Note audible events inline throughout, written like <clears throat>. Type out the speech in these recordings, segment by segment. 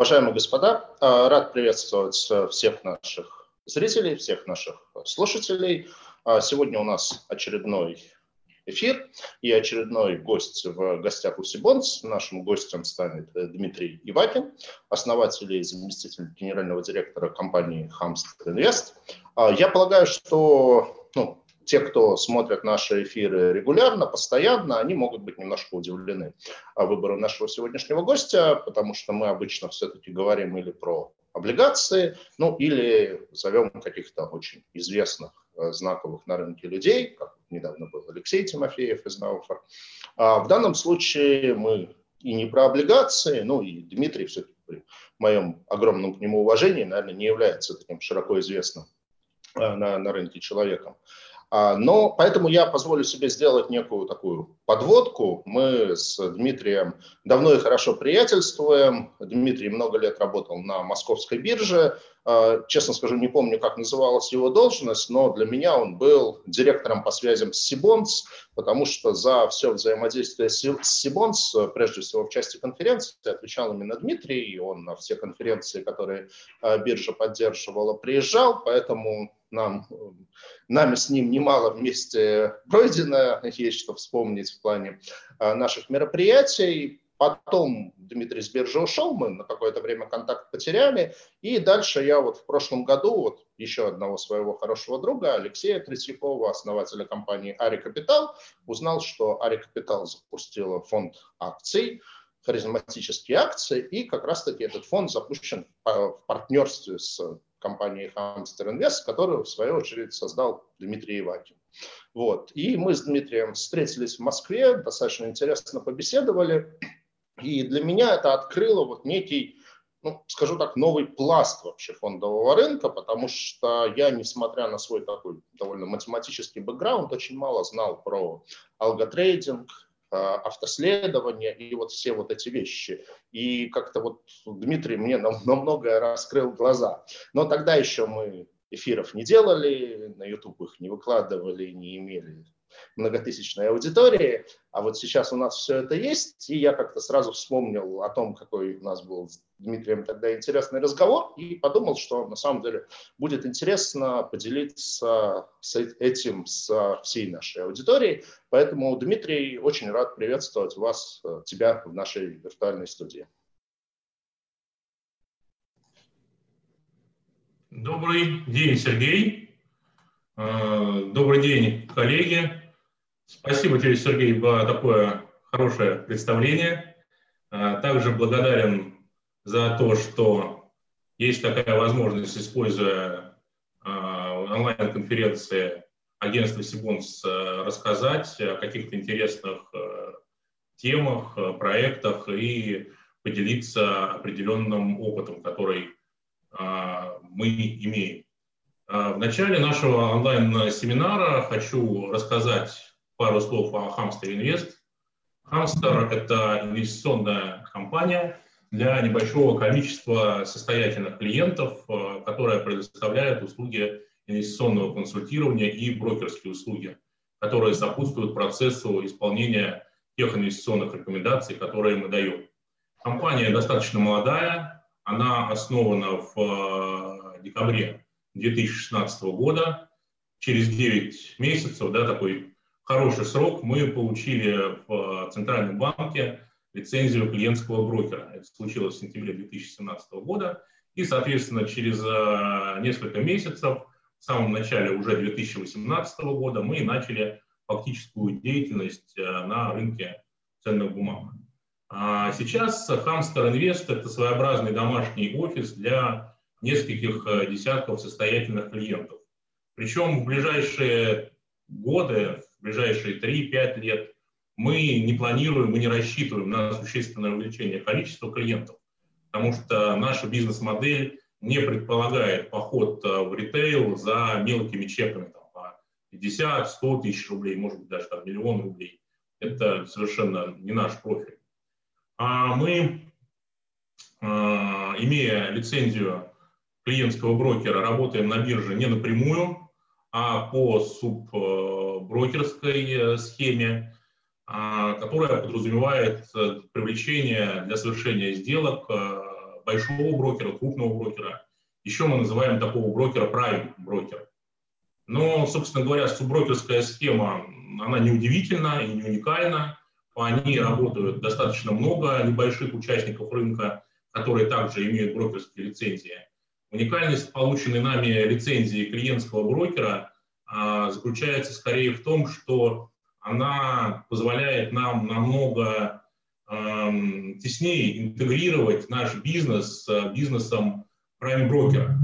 Уважаемые господа, а, рад приветствовать э, всех наших зрителей, всех наших слушателей. А, сегодня у нас очередной эфир и очередной гость в гостях у Сибонс. Нашим гостем станет э, Дмитрий Ивакин, основатель и заместитель генерального директора компании Hamster Invest. А, я полагаю, что ну, те, кто смотрят наши эфиры регулярно, постоянно, они могут быть немножко удивлены выбору нашего сегодняшнего гостя, потому что мы обычно все-таки говорим или про облигации, ну или зовем каких-то очень известных э, знаковых на рынке людей, как недавно был Алексей Тимофеев из Науфор. А в данном случае мы и не про облигации, ну и Дмитрий все-таки при моем огромном к нему уважении, наверное, не является таким широко известным э, на, на рынке человеком. А, но поэтому я позволю себе сделать некую такую подводку. Мы с Дмитрием давно и хорошо приятельствуем. Дмитрий много лет работал на московской бирже. А, честно скажу, не помню, как называлась его должность, но для меня он был директором по связям с Сибонс, потому что за все взаимодействие с Сибонс, прежде всего в части конференции, отвечал именно Дмитрий, и он на все конференции, которые а, биржа поддерживала, приезжал, поэтому нам, нами с ним немало вместе пройдено, есть что вспомнить в плане наших мероприятий. Потом Дмитрий с биржи ушел, мы на какое-то время контакт потеряли. И дальше я вот в прошлом году вот еще одного своего хорошего друга, Алексея Третьякова, основателя компании Ари Капитал, узнал, что Ари Капитал запустила фонд акций, харизматические акции, и как раз-таки этот фонд запущен в партнерстве с компании Hamster Invest, которую, в свою очередь, создал Дмитрий Ивакин. Вот. И мы с Дмитрием встретились в Москве, достаточно интересно побеседовали. И для меня это открыло вот некий, ну, скажу так, новый пласт вообще фондового рынка, потому что я, несмотря на свой такой довольно математический бэкграунд, очень мало знал про алготрейдинг, а, автоследование и вот все вот эти вещи. И как-то вот Дмитрий мне на, на многое раскрыл глаза. Но тогда еще мы эфиров не делали, на YouTube их не выкладывали, не имели многотысячной аудитории, а вот сейчас у нас все это есть, и я как-то сразу вспомнил о том, какой у нас был с Дмитрием тогда интересный разговор, и подумал, что на самом деле будет интересно поделиться с этим с всей нашей аудиторией. Поэтому, Дмитрий, очень рад приветствовать вас, э, тебя в нашей виртуальной студии. Добрый день, Сергей. Э, добрый день, коллеги. Спасибо тебе, Сергей, за такое хорошее представление. Э, также благодарен за то, что есть такая возможность, используя э, онлайн-конференции агентства Сибонс, рассказать о каких-то интересных темах, проектах и поделиться определенным опытом, который мы имеем. А, в начале нашего онлайн-семинара хочу рассказать пару слов о Hamster Invest. Hamster – это инвестиционная компания для небольшого количества состоятельных клиентов, а, которая предоставляет услуги инвестиционного консультирования и брокерские услуги, которые сопутствуют процессу исполнения тех инвестиционных рекомендаций, которые мы даем. Компания достаточно молодая, она основана в а, декабре 2016 года. Через 9 месяцев, да, такой хороший срок, мы получили в Центральном банке лицензию клиентского брокера. Это случилось в сентябре 2017 года. И, соответственно, через э, несколько месяцев, в самом начале уже 2018 года, мы начали фактическую деятельность э, на рынке ценных бумаг. А сейчас Hamster Invest – это своеобразный домашний офис для нескольких э, десятков состоятельных клиентов. Причем в ближайшие годы, ближайшие 3-5 лет мы не планируем, мы не рассчитываем на существенное увеличение количества клиентов, потому что наша бизнес-модель не предполагает поход э, в ритейл за мелкими чеками там, по 50-100 тысяч рублей, может быть, даже там, миллион рублей. Это совершенно не наш профиль. А мы, э, имея лицензию клиентского брокера работаем на бирже не напрямую, а по субброкерской э, схеме, а, которая подразумевает э, привлечение для совершения сделок э, большого брокера, крупного брокера. Еще мы называем такого брокера prime брокер. Но, собственно говоря, субброкерская схема, она не удивительна и не уникальна. По ней работают достаточно много небольших участников рынка, которые также имеют брокерские лицензии. Уникальность полученной нами лицензии клиентского брокера заключается скорее в том, что она позволяет нам намного а, теснее интегрировать наш бизнес с бизнесом прайм-брокера.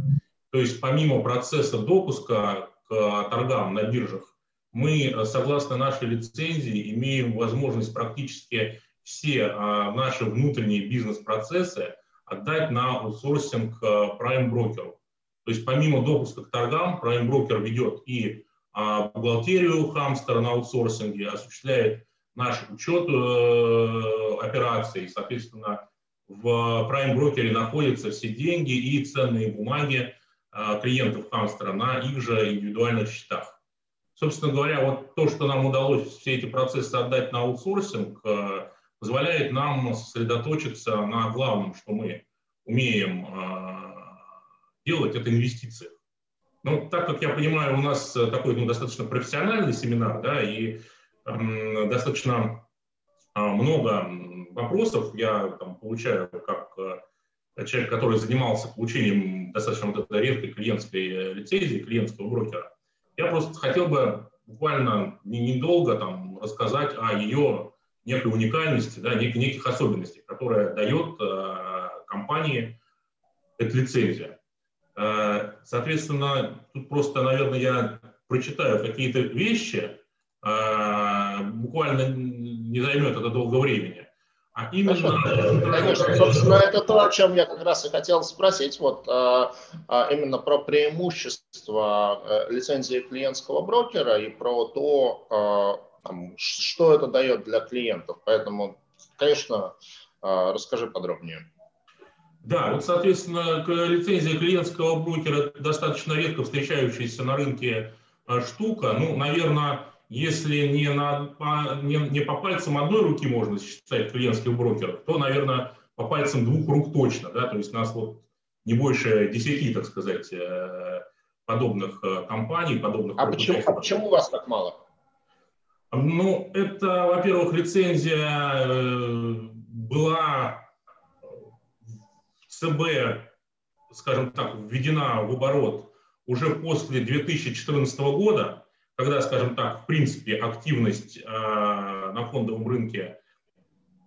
То есть помимо процесса допуска к торгам на биржах, мы, согласно нашей лицензии, имеем возможность практически все а, наши внутренние бизнес-процессы отдать на аутсорсинг прайм-брокеру. То есть помимо допуска к торгам, прайм-брокер ведет и а, бухгалтерию Хамстера на аутсорсинге, осуществляет наш учет э, операций, соответственно, в прайм-брокере находятся все деньги и ценные бумаги э, клиентов Хамстера на их же индивидуальных счетах. Собственно говоря, вот то, что нам удалось все эти процессы отдать на аутсорсинг, э, позволяет нам сосредоточиться на главном, что мы умеем а, делать, это инвестиции. Ну, так как я понимаю, у нас такой ну, достаточно профессиональный семинар, да, и э, достаточно э, много вопросов я там, получаю как э, человек, который занимался получением достаточно вот этой редкой клиентской э, лицензии, клиентского брокера. Я просто хотел бы буквально недолго там рассказать о ее некой уникальности, да, нек, неких особенностей, которые дает э, компании эта лицензия. Э, соответственно, тут просто, наверное, я прочитаю какие-то вещи, э, буквально не займет это долго времени. А именно... Конечно, собственно, это то, о чем я как раз и хотел спросить, вот э, э, именно про преимущества э, лицензии клиентского брокера и про то, что это дает для клиентов. Поэтому, конечно, а, расскажи подробнее. Да, вот, соответственно, лицензия клиентского брокера достаточно редко встречающаяся на рынке а, штука. Ну, наверное, если не, на, по, не, не по пальцам одной руки можно считать клиентских брокеров, то, наверное, по пальцам двух рук точно. Да? То есть нас вот не больше десяти, так сказать, э, подобных э, компаний, подобных... А почему, а почему у вас так мало? Ну, это, во-первых, лицензия э, была ЦБ, скажем так, введена в оборот уже после 2014 года, когда, скажем так, в принципе, активность э, на фондовом рынке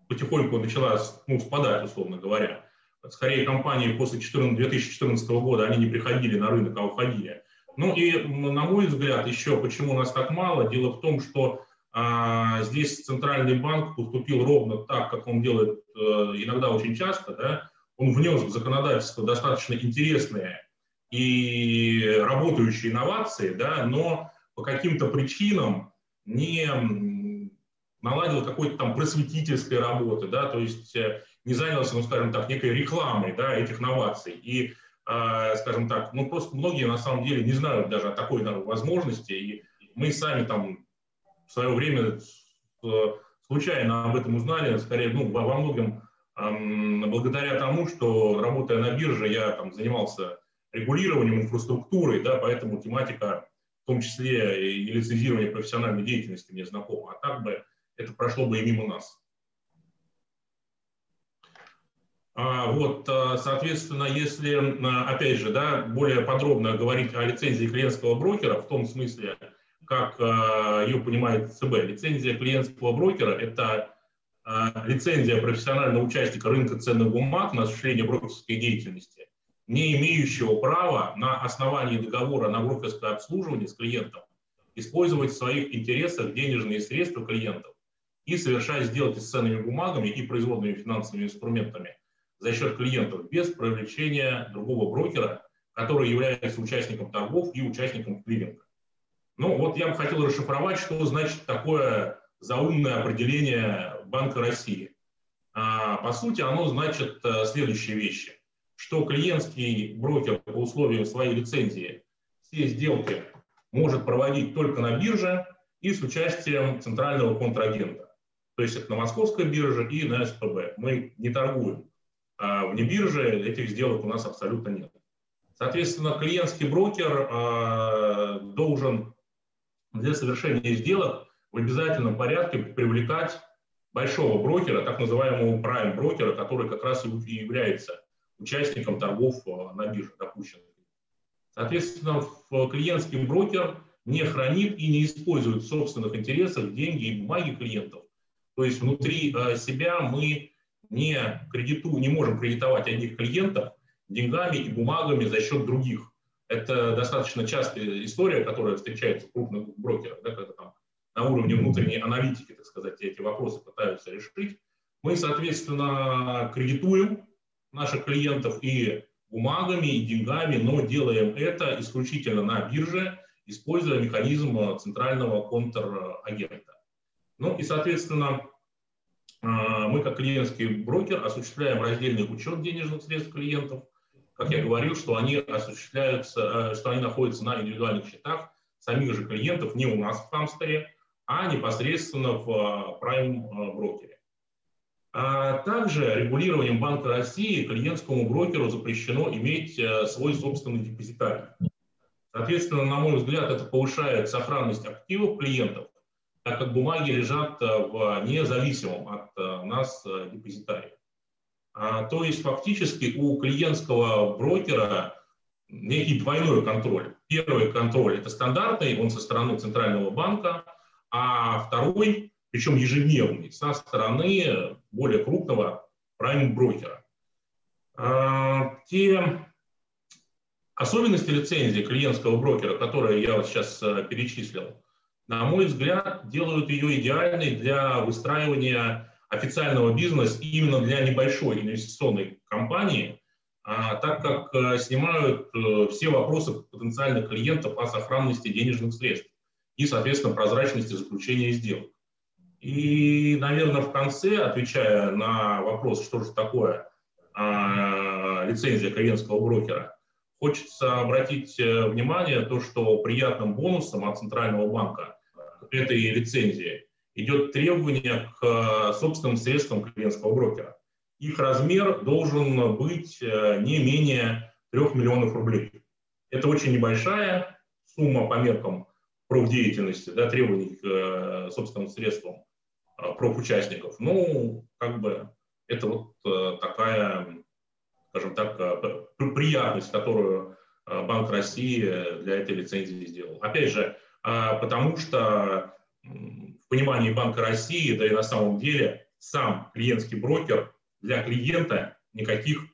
потихоньку начала ну, спадать, условно говоря. Скорее, компании после 14, 2014 года, они не приходили на рынок, а уходили. Ну и, на мой взгляд, еще почему у нас так мало, дело в том, что а здесь центральный банк поступил ровно так, как он делает э, иногда очень часто. Да? Он внес в законодательство достаточно интересные и работающие инновации, да, но по каким-то причинам не наладил какой-то там просветительской работы, да, то есть э, не занялся, ну, скажем так, некой рекламой да, этих новаций. И, э, скажем так, ну, просто многие на самом деле не знают даже о такой наверное, возможности, и мы сами там в свое время случайно об этом узнали, скорее, ну, во многом благодаря тому, что, работая на бирже, я там занимался регулированием инфраструктуры, да, поэтому тематика, в том числе и лицензирование профессиональной деятельности мне знакома, а так бы это прошло бы и мимо нас. А, вот, а, соответственно, если, опять же, да, более подробно говорить о лицензии клиентского брокера, в том смысле, как э, ее понимает ЦБ. Лицензия клиентского брокера – это лицензия профессионального участника рынка ценных бумаг на осуществление брокерской деятельности, не имеющего права на основании договора на брокерское обслуживание с клиентом использовать в своих интересах денежные средства клиентов и совершать сделки с ценными бумагами и производными финансовыми инструментами за счет клиентов без привлечения другого брокера, который является участником торгов и участником клиринга. Ну, вот я бы хотел расшифровать, что значит такое заумное определение Банка России. А, по сути, оно значит а, следующие вещи, что клиентский брокер по условиям своей лицензии все сделки может проводить только на бирже и с участием центрального контрагента. То есть это на московской бирже и на СПБ. Мы не торгуем а вне биржи этих сделок у нас абсолютно нет. Соответственно, клиентский брокер а, должен для совершения сделок в обязательном порядке привлекать большого брокера, так называемого prime брокера, который как раз и является участником торгов а, на бирже допущенных. Соответственно, клиентский брокер не хранит и не использует в собственных интересах деньги и бумаги клиентов. То есть внутри а, себя мы не, кредиту, не можем кредитовать одних клиентов деньгами и бумагами за счет других. Это достаточно частая история, которая встречается в крупных брокерах, да, когда там на уровне внутренней аналитики, так сказать, эти вопросы пытаются решить. Мы, соответственно, кредитуем наших клиентов и бумагами, и деньгами, но делаем это исключительно на бирже, используя механизм центрального контрагента. Ну и, соответственно, а, мы как клиентский брокер осуществляем раздельный учет денежных средств клиентов. Как я говорил, что они осуществляются, э, что они находятся на индивидуальных счетах самих же клиентов, не у нас в Хамстере, а непосредственно в э, Prime э, брокере. А также регулированием Банка России клиентскому брокеру запрещено иметь свой собственный депозитарий. Соответственно, на мой взгляд, это повышает сохранность активов клиентов, так как бумаги лежат в независимом от нас депозитарии. А, то есть фактически у клиентского брокера некий двойной контроль. Первый контроль – это стандартный, он со стороны Центрального банка, а второй, причем ежедневный, со стороны более крупного прайм-брокера. А, те особенности лицензии клиентского брокера, которые я вот сейчас э, перечислил, на мой взгляд, делают ее идеальной для выстраивания официального бизнеса именно для небольшой инвестиционной компании, а, так как а, снимают а, все вопросы потенциальных клиентов о сохранности денежных средств и, соответственно, прозрачности заключения сделок. И, наверное, в конце, отвечая на вопрос, что же такое а, лицензия клиентского брокера, хочется обратить э, внимание то, что приятным бонусом от Центрального банка этой лицензии идет требование к э, собственным средствам клиентского брокера. Их размер должен быть э, не менее 3 миллионов рублей. Это очень небольшая сумма по меркам профдеятельности, да, требований к э, собственным средствам профучастников. Ну, как бы это вот такая, скажем так, приятность, которую Банк России для этой лицензии сделал. Опять же, потому что в понимании Банка России, да и на самом деле сам клиентский брокер для клиента никаких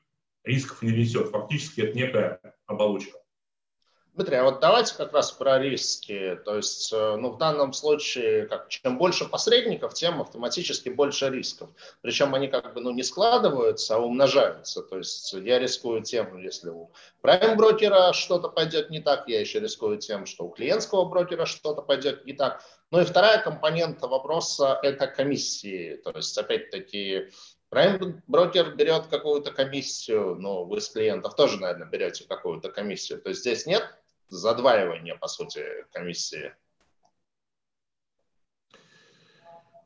рисков не несет. Фактически это некая оболочка. Дмитрий, а вот давайте как раз про риски. То есть, э, ну, в данном случае, как, чем больше посредников, тем автоматически больше рисков. Причем они как бы ну, не складываются, а умножаются. То есть я рискую тем, если у прайм-брокера что-то пойдет не так, я еще рискую тем, что у клиентского брокера что-то пойдет не так. Ну и вторая компонента вопроса – это комиссии. То есть, опять-таки, Прайм-брокер берет какую-то комиссию, ну, вы с клиентов тоже, наверное, берете какую-то комиссию. То есть здесь нет задваивание, по сути, комиссии?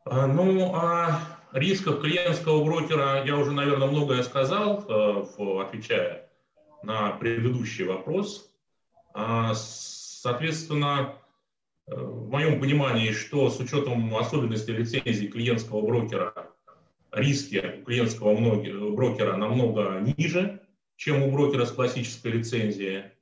А, ну, о рисках клиентского брокера я уже, наверное, многое сказал, э, отвечая на предыдущий вопрос. А, соответственно, э, в моем понимании, что с учетом особенностей лицензии клиентского брокера, риски клиентского брокера намного ниже, чем у брокера с классической лицензией.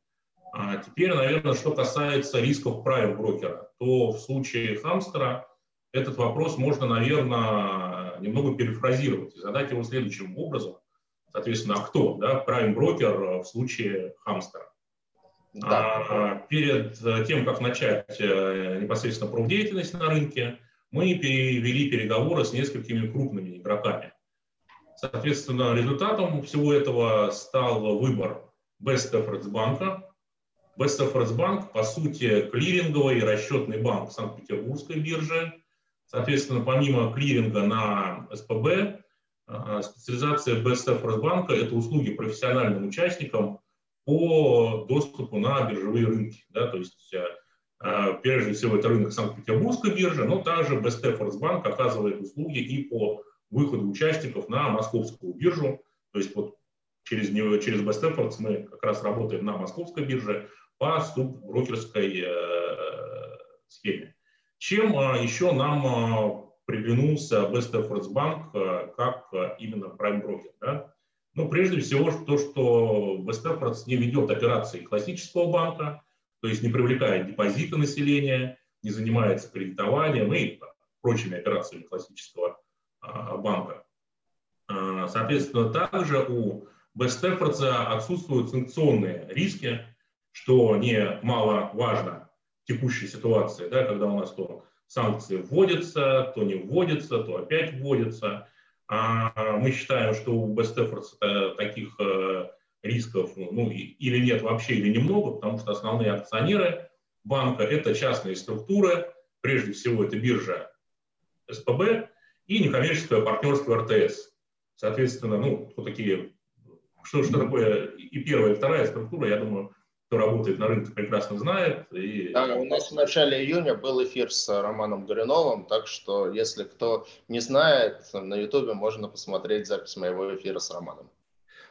А теперь, наверное, что касается рисков private брокера, то в случае хамстера этот вопрос можно, наверное, немного перефразировать и задать его следующим образом. Соответственно, а кто, да, prime брокер в случае хамстера? Да. А, перед тем, как начать э, непосредственно профдеятельность на рынке, мы перевели переговоры с несколькими крупными игроками. Соответственно, результатом всего этого стал выбор Best Efforts банка, Вестфорсбанк, по сути, клиринговый расчетный банк Санкт-Петербургской биржи. Соответственно, помимо клиринга на СПБ, э, специализация Бестфорсбанка – это услуги профессиональным участникам по доступу на биржевые рынки. Да, то есть, э, э, прежде всего, это рынок Санкт-Петербургской биржи, но также Бестфорсбанк оказывает услуги и по выходу участников на московскую биржу, То есть вот через, него, через Efforts мы как раз работаем на московской бирже по субброкерской э, схеме. Чем э, еще нам э, приглянулся Best Efforts Bank как именно prime broker? Да? Ну, прежде всего, то, что Best Efforts не ведет операции классического банка, то есть не привлекает депозиты населения, не занимается кредитованием и прочими операциями классического банка. Соответственно, также у Best Efforts отсутствуют санкционные риски, что не мало важно в текущей ситуации, да, когда у нас то санкции вводятся, то не вводятся, то опять вводятся. А мы считаем, что у Efforts таких э, рисков ну, или нет вообще, или немного, потому что основные акционеры банка – это частные структуры, прежде всего это биржа СПБ и некоммерческое партнерство РТС. Соответственно, ну, кто такие, что, что такое и первая, и вторая структура, я думаю, кто работает на рынке, прекрасно знает. И... Да, у нас в начале июня был эфир с Романом Гориновым, так что, если кто не знает, на Ютубе можно посмотреть запись моего эфира с Романом.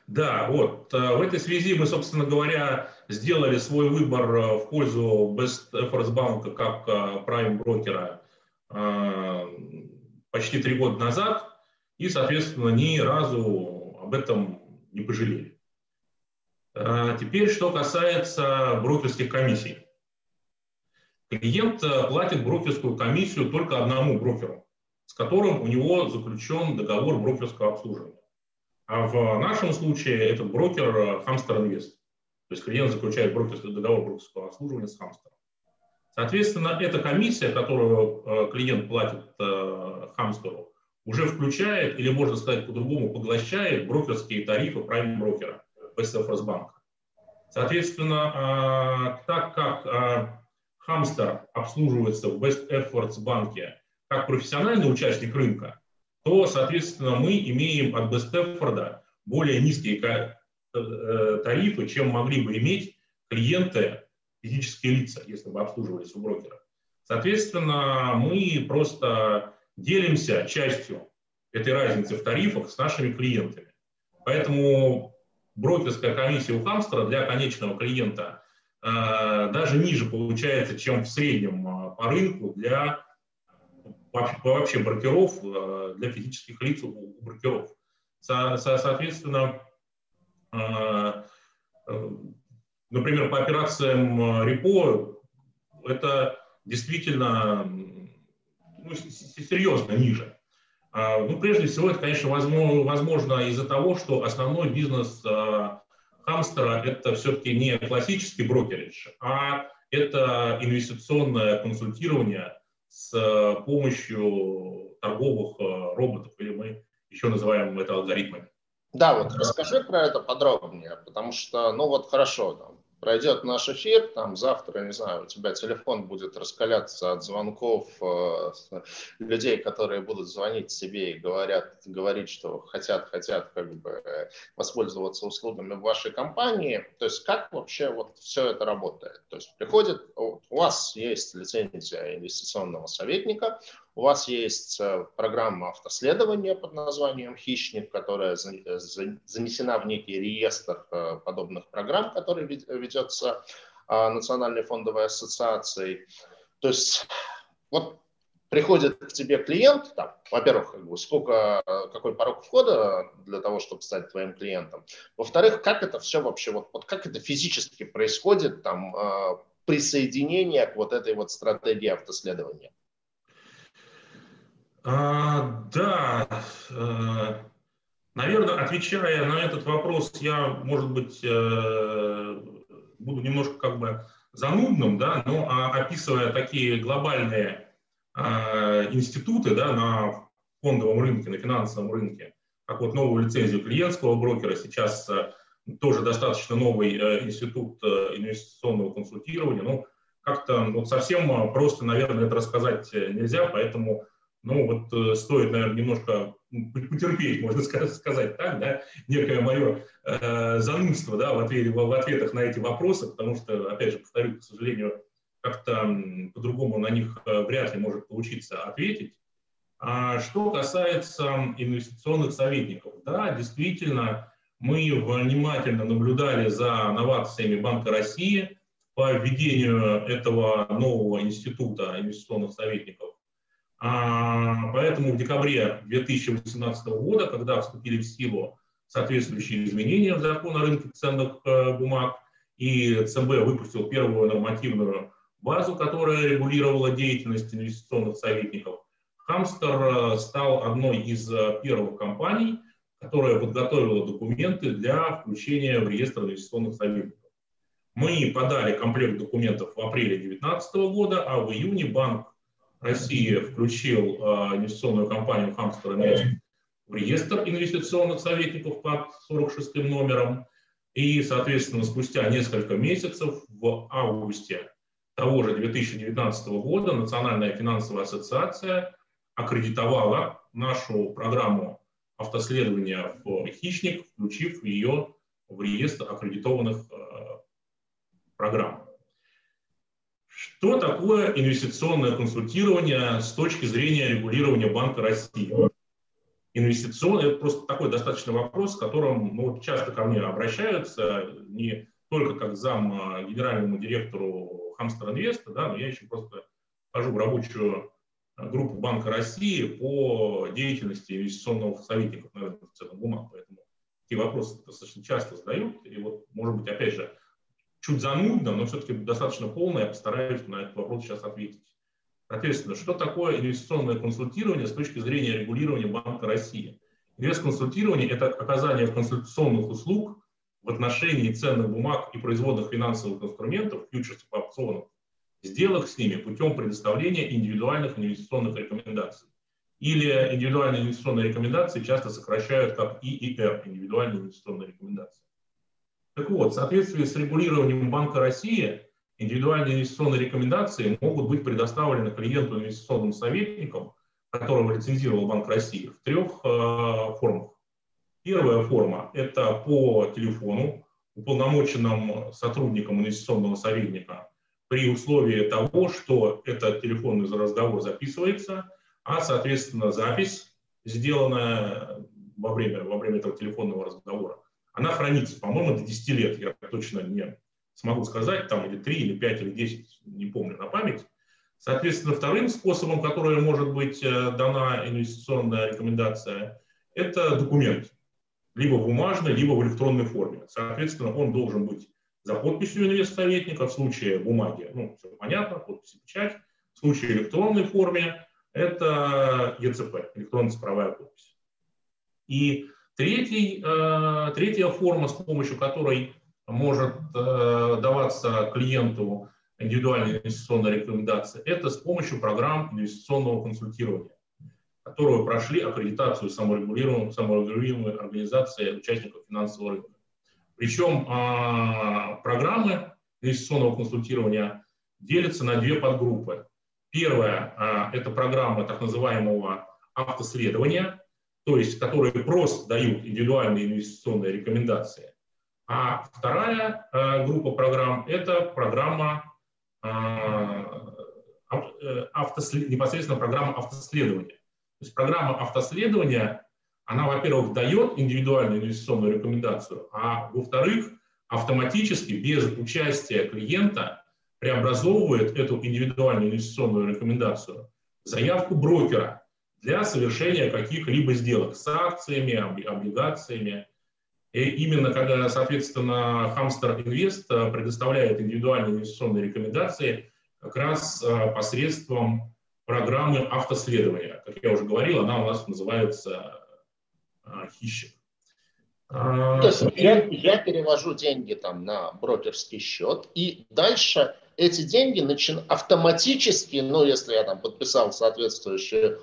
Да, вот. Э, в этой связи мы, собственно говоря, сделали свой выбор э, в пользу Best Efforts Bank как э, prime брокера почти три года назад и, соответственно, ни разу об этом не пожалели. Теперь, что касается брокерских комиссий. Клиент платит брокерскую комиссию только одному брокеру, с которым у него заключен договор брокерского обслуживания. А в нашем случае это брокер э, Hamster Invest. То есть клиент заключает брокерский договор брокерского обслуживания с Hamster. Соответственно, эта комиссия, которую э, клиент платит Хамстеру, уже включает, или можно сказать по-другому, поглощает брокерские тарифы prime Best Bank. Соответственно, так как Хамстер обслуживается в Best Efforts банке как профессиональный участник рынка, то, соответственно, мы имеем от Бестефорда более низкие э, тарифы, чем могли бы иметь клиенты, физические лица, если бы обслуживались у брокера. Соответственно, мы просто делимся частью этой разницы в тарифах с нашими клиентами. Поэтому брокерская комиссия у Хамстера для конечного клиента э, даже ниже получается, чем в среднем э, по рынку для вообще брокеров э, для физических лиц у брокеров. Со, со, соответственно, например, по операциям репо это действительно ну, серьезно ниже. А, ну, прежде всего, это, конечно, возможно, возможно из-за того, что основной бизнес хамстера – это все-таки не классический брокеридж, а это инвестиционное консультирование с э, помощью торговых роботов, или мы еще называем это алгоритмами. Да, вот расскажи про это подробнее, потому что, ну вот хорошо, пройдет наш эфир, там завтра, не знаю, у тебя телефон будет раскаляться от звонков э, людей, которые будут звонить себе и говорят, говорить, что хотят, хотят как бы воспользоваться услугами вашей компании. То есть как вообще вот все это работает? То есть приходит, у вас есть лицензия инвестиционного советника, у вас есть э, программа автоследования под названием «Хищник», которая э, занесена в некий реестр э, подобных программ, который ведется Национальной фондовой ассоциацией. То есть вот приходит к тебе клиент, там, во-первых, сколько, какой порог входа для того, чтобы стать твоим клиентом. Во-вторых, как это все вообще, вот, вот как это физически происходит, там, присоединение к вот этой вот стратегии автоследования. А, да, э, наверное, отвечая на этот вопрос, я, может быть, э, буду немножко как бы занудным, да, но а, описывая такие глобальные а, институты да, на фондовом рынке, на финансовом рынке, как вот новую лицензию клиентского брокера, сейчас э, тоже достаточно новый институт инвестиционного консультирования, ну, как-то вот совсем просто, наверное, это рассказать нельзя, поэтому ну, вот э, стоит, наверное, немножко потерпеть, можно сказать так, да, некое мое э, занудство, да, в, ответе, в ответах на эти вопросы, потому что, опять же, повторю, к сожалению, как-то по-другому на них э, вряд ли может получиться ответить. А что касается инвестиционных советников, да, действительно, мы внимательно наблюдали за новациями Банка России по введению этого нового института инвестиционных советников. А, поэтому в декабре 2018 года, когда вступили в силу соответствующие изменения в закон о рынке ценных э, бумаг, и ЦБ выпустил первую нормативную базу, которая регулировала деятельность инвестиционных советников, Хамстер э, стал одной из э, первых компаний, которая подготовила документы для включения в реестр инвестиционных советников. Мы подали комплект документов в апреле 2019 года, а в июне Банк России включил э, инвестиционную компанию Хамстер Инвест в реестр инвестиционных советников под 46 номером. И, соответственно, спустя несколько месяцев, в августе того же 2019 года, Национальная финансовая ассоциация аккредитовала нашу программу автоследования в «Хищник», включив ее в реестр аккредитованных э, программ. Что такое инвестиционное консультирование с точки зрения регулирования Банка России? Инвестиционное – это просто такой достаточно вопрос, с которым ну, часто ко мне обращаются, не только как зам а, генеральному директору Хамстер Инвеста, да, но я еще просто хожу в рабочую группу Банка России по деятельности инвестиционных советников на рынке ценных бумаг. Поэтому эти вопросы достаточно часто задают. И вот, может быть, опять же, чуть занудно, но все-таки достаточно полно, я постараюсь на этот вопрос сейчас ответить. Соответственно, что такое инвестиционное консультирование с точки зрения регулирования Банка России? Инвестконсультирование – это оказание консультационных услуг в отношении ценных бумаг и производных финансовых инструментов, фьючерсов, опционов, сделок с ними путем предоставления индивидуальных инвестиционных рекомендаций. Или индивидуальные инвестиционные рекомендации часто сокращают как ИИР – индивидуальные инвестиционные рекомендации. Так вот, в соответствии с регулированием Банка России, индивидуальные инвестиционные рекомендации могут быть предоставлены клиенту инвестиционным советникам, которого лицензировал Банк России, в трех э, формах. Первая форма – это по телефону, уполномоченным сотрудникам инвестиционного советника при условии того, что этот телефонный разговор записывается, а, соответственно, запись, сделанная во время, во время этого телефонного разговора, она хранится, по-моему, до 10 лет, я точно не смогу сказать, там или 3, или 5, или 10, не помню на память. Соответственно, вторым способом, который может быть э, дана инвестиционная рекомендация, это документ, либо в бумажной, либо в электронной форме. Соответственно, он должен быть за подписью инвестсоветника, в случае бумаги, ну, все понятно, подпись и печать, в случае электронной форме это ЕЦП, электронная цифровая подпись. И третий, э, третья форма, с помощью которой может э, даваться клиенту индивидуальная инвестиционная рекомендация, это с помощью программ инвестиционного консультирования, которые прошли аккредитацию саморегулируемой, саморегулируемой организации участников финансового рынка. Причем а, программы инвестиционного консультирования делятся на две подгруппы. Первая а, – это программы так называемого автоследования, то есть которые просто дают индивидуальные инвестиционные рекомендации. А вторая а, группа программ – это программа автослед... непосредственно программа автоследования. То есть программа автоследования она, во-первых, дает индивидуальную инвестиционную рекомендацию, а во-вторых, автоматически, без участия клиента, преобразовывает эту индивидуальную инвестиционную рекомендацию в заявку брокера для совершения каких-либо сделок с акциями, облигациями. И именно когда, соответственно, Hamster Invest предоставляет индивидуальные инвестиционные рекомендации как раз э, посредством программы автоследования. Как я уже говорил, она у нас называется а, хищник. А, То есть я, я перевожу деньги там на брокерский счет, и дальше эти деньги начи... автоматически, ну, если я там подписал соответствующую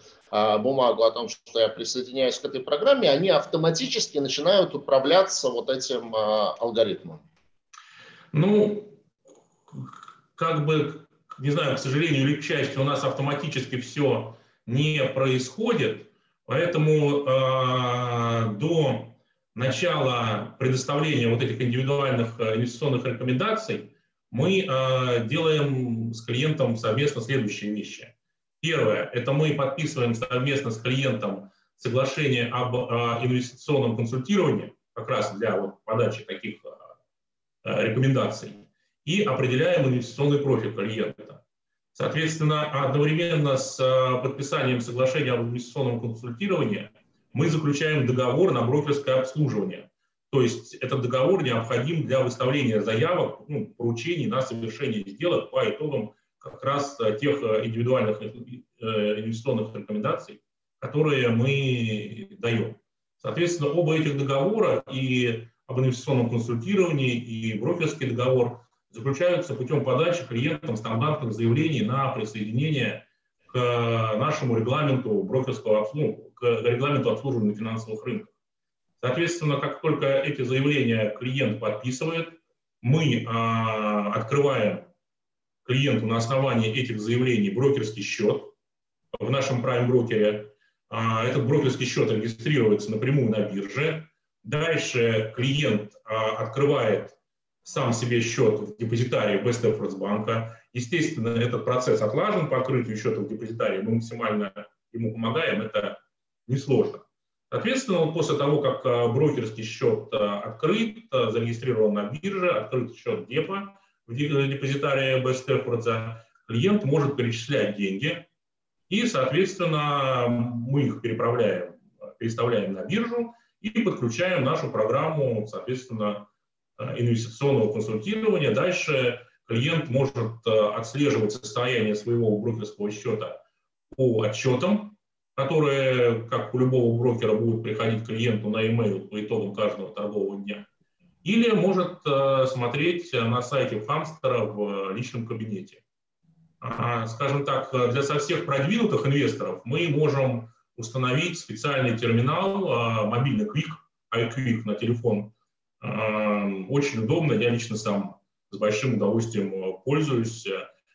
бумагу о том, что я присоединяюсь к этой программе, они автоматически начинают управляться вот этим а, алгоритмом. Ну, как бы, не знаю, к сожалению или к счастью, у нас автоматически все не происходит. Поэтому э, до начала предоставления вот этих индивидуальных инвестиционных рекомендаций мы э, делаем с клиентом совместно следующие вещи. Первое – это мы подписываем совместно с клиентом соглашение об э, инвестиционном консультировании, как раз для вот подачи таких рекомендаций, и определяем инвестиционный профиль клиента. Соответственно, одновременно с подписанием соглашения об инвестиционном консультировании мы заключаем договор на брокерское обслуживание. То есть этот договор необходим для выставления заявок, ну, поручений на совершение сделок по итогам как раз тех индивидуальных инвестиционных рекомендаций, которые мы даем. Соответственно, оба этих договора и об инвестиционном консультировании, и брокерский договор заключаются путем подачи клиентам стандартных заявлений на присоединение к нашему регламенту брокерского ну, к регламенту обслуживания финансовых рынков. Соответственно, как только эти заявления клиент подписывает, мы а, открываем клиенту на основании этих заявлений брокерский счет в нашем Prime брокере. А, этот брокерский счет регистрируется напрямую на бирже. Дальше клиент а, открывает сам себе счет в депозитарии Best Efforts банка. Естественно, этот процесс отлажен по открытию счета в депозитарии. Мы максимально ему помогаем, это несложно. Соответственно, после того, как а, брокерский счет открыт, зарегистрирован на бирже, открыт счет депо в депозитарии Best Efforts, клиент может перечислять деньги и, соответственно, мы их переправляем, переставляем на биржу и подключаем нашу программу, соответственно, э, инвестиционного консультирования. Дальше клиент может э, отслеживать состояние своего брокерского счета по отчетам, которые, как у любого брокера, будут приходить клиенту на e-mail по итогам каждого торгового дня. Или может э, смотреть на сайте Хамстера в личном кабинете. Скажем так, для совсем продвинутых инвесторов мы можем установить специальный терминал, мобильный Quick, iQuick на телефон. Очень удобно, я лично сам с большим удовольствием пользуюсь.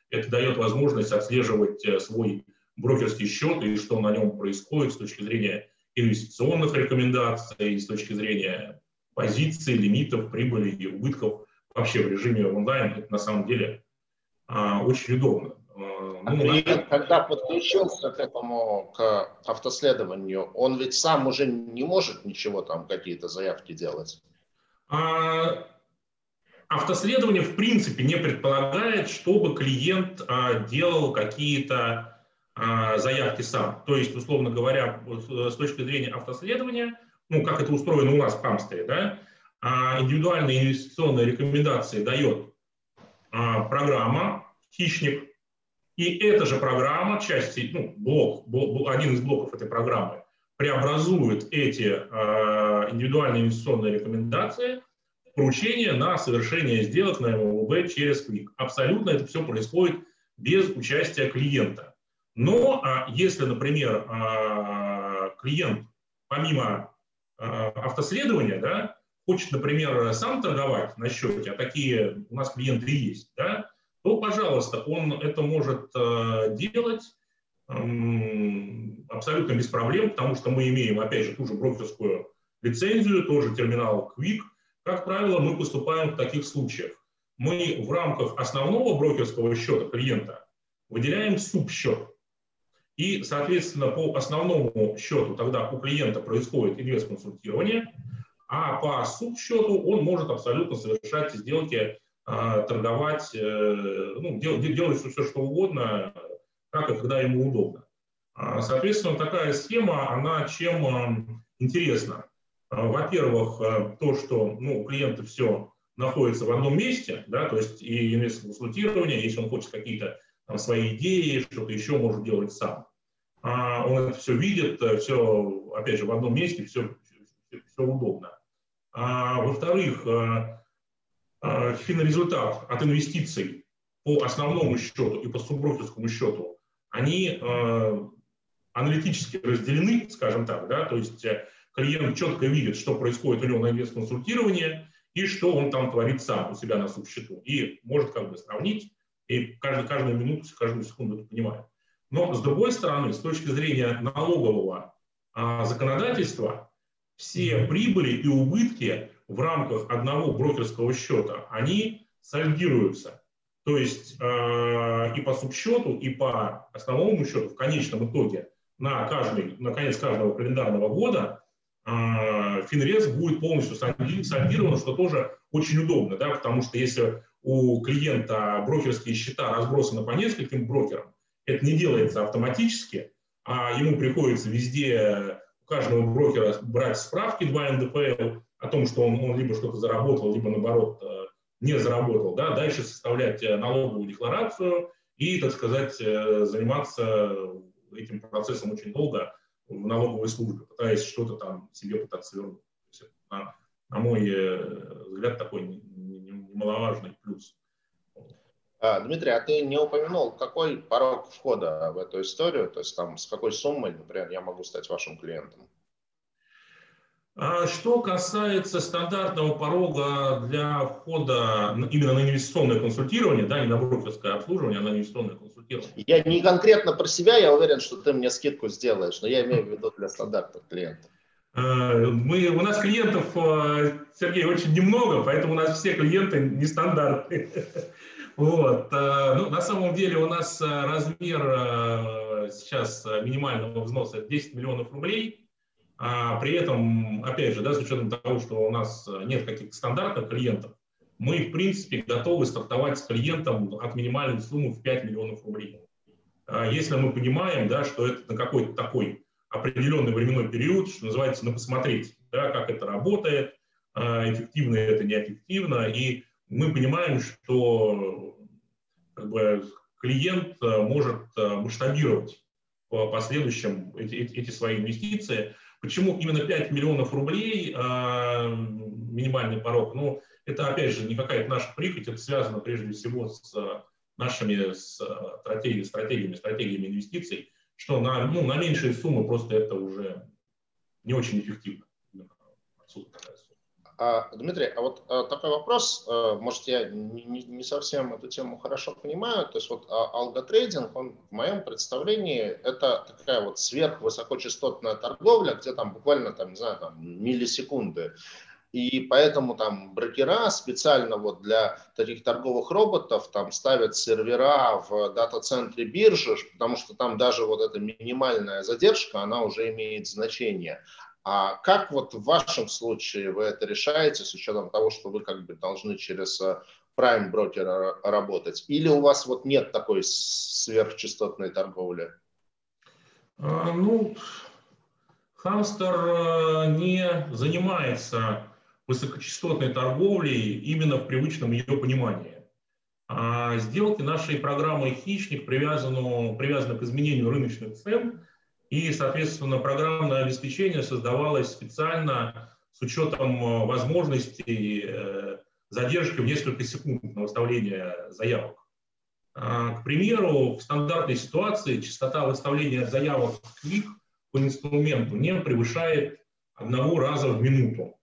Это дает возможность отслеживать э, свой брокерский счет и что на нем происходит с точки зрения инвестиционных рекомендаций, с точки зрения позиций, лимитов, прибыли и убытков вообще в режиме онлайн. Это на самом деле очень удобно. А ну, клиент, когда подключился к этому, к автоследованию, он ведь сам уже не может ничего там, какие-то заявки делать? А, автоследование в принципе не предполагает, чтобы клиент а, делал какие-то а, заявки сам. То есть, условно говоря, с точки зрения автоследования, ну, как это устроено у нас в Камстере, да, а, индивидуальные инвестиционные рекомендации дает а, программа, хищник, и эта же программа, часть, ну, блок, блок, один из блоков этой программы, преобразует эти э, индивидуальные инвестиционные рекомендации в поручение на совершение сделок на МЛБ через клик. Абсолютно это все происходит без участия клиента. Но а, если, например, а, клиент помимо а, автоследования да, хочет, например, сам торговать на счете, а такие у нас клиенты есть, да, то, пожалуйста, он это может э, делать абсолютно без проблем, потому что мы имеем, опять же, ту же брокерскую лицензию, тоже терминал Quick. Как правило, мы поступаем в таких случаях. Мы в рамках основного брокерского счета клиента выделяем субсчет. И, соответственно, по основному счету тогда у клиента происходит инвест-консультирование, а по субсчету он может абсолютно совершать сделки а, торговать, э, ну, делать, делать все, что угодно, как и когда ему удобно. А, соответственно, такая схема, она чем а, интересна? Во-первых, то, что ну, у клиента все находится в одном месте, да, то есть и инвестор-консультирование, если он хочет какие-то свои идеи, что-то еще может делать сам. Он это все видит, все, опять же, в одном месте, все, все, все удобно. А, во-вторых, Э, финрезультат от инвестиций по основному счету и по субброкерскому счету, они э, аналитически разделены, скажем так, да, то есть э, клиент четко видит, что происходит у него на инвест-консультировании и что он там творит сам у себя на субсчету, и может как бы сравнить, и каждую, каждую минуту, каждую секунду это понимает. Но с другой стороны, с точки зрения налогового а, законодательства, все прибыли и убытки в рамках одного брокерского счета, они сальдируются. То есть э, и по субсчету, и по основному счету в конечном итоге на, каждый, на конец каждого календарного года э, Финрез будет полностью сольдирован, что тоже очень удобно, да, потому что если у клиента брокерские счета разбросаны по нескольким брокерам, это не делается автоматически, а ему приходится везде у каждого брокера брать справки 2 НДФЛ о том, что он, он либо что-то заработал, либо наоборот э, не заработал, да, дальше составлять э, налоговую декларацию и, так сказать, э, заниматься этим процессом очень долго в налоговой службе, пытаясь что-то там себе пытаться вернуть. На, на мой взгляд, такой немаловажный плюс. А, Дмитрий, а ты не упомянул, какой порог входа в эту историю, то есть там с какой суммой, например, я могу стать вашим клиентом? А что касается стандартного порога для входа именно на инвестиционное консультирование, да, не на брокерское обслуживание, а на инвестиционное консультирование. Я не конкретно про себя, я уверен, что ты мне скидку сделаешь, но я имею в виду для стандартных клиентов. Э, мы, у нас клиентов, э, Сергей, очень немного, поэтому у нас все клиенты нестандартные. Вот. Э, ну, на самом деле у нас размер сейчас минимального взноса 10 миллионов рублей. А при этом, опять же, да, с учетом того, что у нас нет каких-то стандартных клиентов, мы, в принципе, готовы стартовать с клиентом от минимальной суммы в 5 миллионов рублей. Если мы понимаем, да, что это на какой-то такой определенный временной период, что называется, на посмотреть, да, как это работает, а, эффективно это, неэффективно. И мы понимаем, что как бы, клиент а, может а, масштабировать по последующим эти, эти свои инвестиции. Почему именно 5 миллионов рублей минимальный порог? Ну, это, опять же, не какая-то наша прихоть, это связано прежде всего с нашими стратегиями, стратегиями, стратегиями инвестиций что на, ну, на меньшие суммы просто это уже не очень эффективно. А, Дмитрий, а вот а, такой вопрос, а, может, я не, не совсем эту тему хорошо понимаю, то есть вот а, алготрейдинг, он в моем представлении это такая вот сверхвысокочастотная торговля, где там буквально, там, не знаю, там миллисекунды и поэтому там брокера специально вот для таких торговых роботов там ставят сервера в дата-центре биржи, потому что там даже вот эта минимальная задержка, она уже имеет значение. А как вот в вашем случае вы это решаете с учетом того, что вы как бы должны через э, Prime брокера работать? Или у вас вот нет такой сверхчастотной торговли? А, ну, Хамстер э, не занимается высокочастотной торговлей именно в привычном ее понимании. А сделки нашей программы «Хищник» привязаны, привязаны к изменению рыночных цен, и, соответственно, программное обеспечение создавалось специально с учетом э, возможности э, задержки в несколько секунд на выставление заявок. А, к примеру, в стандартной ситуации частота выставления заявок в клик по инструменту не превышает одного раза в минуту.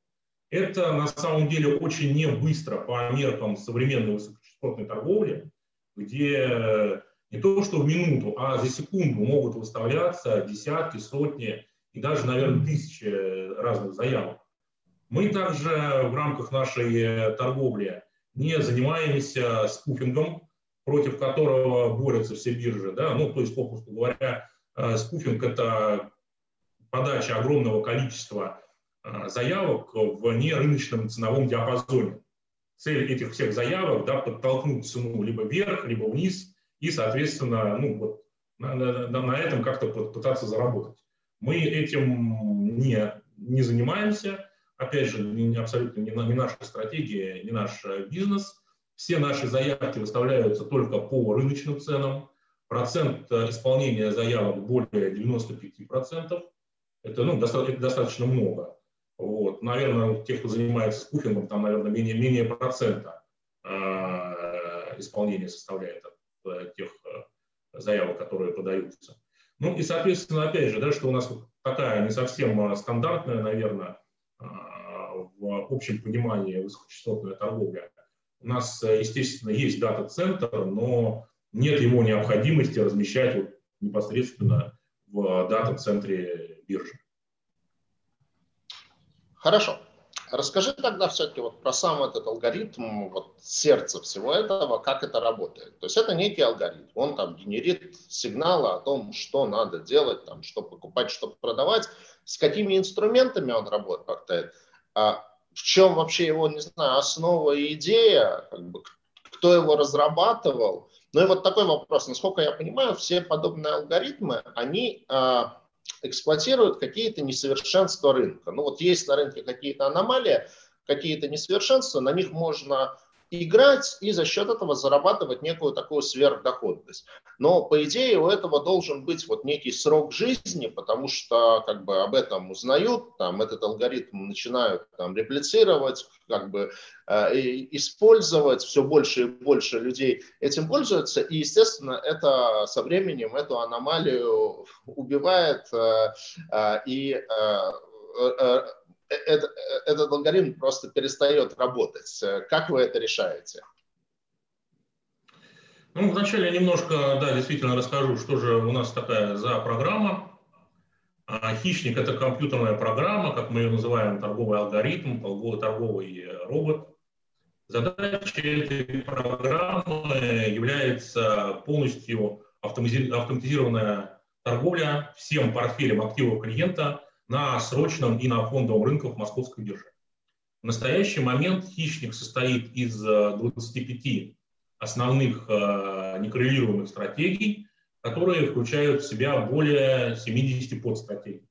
Это на самом деле очень не быстро по меркам современной высокочастотной торговли, где не то что в минуту, а за секунду могут выставляться десятки, сотни и даже, наверное, тысячи разных заявок. Мы также в рамках нашей торговли не занимаемся спуфингом, против которого борются все биржи. Да? Ну, то есть, попросту говоря, э, спуфинг – это подача огромного количества Э, заявок в нерыночном ценовом диапазоне. Цель этих всех заявок да, подтолкнуть цену либо вверх, либо вниз, и, соответственно, ну, вот, на, на, на этом как-то пытаться заработать. Мы этим не, не занимаемся. Опять же, не, абсолютно не, не наша стратегия, не наш э, бизнес. Все наши заявки выставляются только по рыночным ценам. Процент э, исполнения заявок более 95%. Это, ну, достаточно, это достаточно много. Вот. Наверное, те, кто занимается скуфингом, там, наверное, менее, менее процента э, исполнения составляет от э, тех э, заявок, которые подаются. Ну и, соответственно, опять же, да, что у нас такая не совсем стандартная, наверное, э, в общем понимании высокочастотная торговля. У нас, естественно, есть дата-центр, но нет его необходимости размещать вот непосредственно в дата-центре биржи. Хорошо. Расскажи тогда все-таки вот про сам этот алгоритм, вот сердце всего этого, как это работает. То есть это некий алгоритм, он там генерит сигналы о том, что надо делать, там, что покупать, что продавать, с какими инструментами он работает, а в чем вообще его, не знаю, основа и идея, как бы, кто его разрабатывал. Ну и вот такой вопрос, насколько я понимаю, все подобные алгоритмы, они а, эксплуатируют какие-то несовершенства рынка. Ну вот есть на рынке какие-то аномалии, какие-то несовершенства, на них можно играть и за счет этого зарабатывать некую такую сверхдоходность. Но по идее у этого должен быть вот некий срок жизни, потому что как бы об этом узнают, там этот алгоритм начинают там реплицировать, как бы э, использовать, все больше и больше людей этим пользуются, и естественно это со временем эту аномалию убивает э, э, и э, э, это, этот алгоритм просто перестает работать. Как вы это решаете? Ну, вначале немножко, да, действительно расскажу, что же у нас такая за программа. А, хищник – это компьютерная программа, как мы ее называем, торговый алгоритм, торговый робот. Задача этой программы является полностью автоматизированная торговля всем портфелем активов клиента на срочном и на фондовом рынках московской биржи. В настоящий момент хищник состоит из 25 э, основных э, некоррелируемых стратегий, которые включают в себя более 70 подстратегий.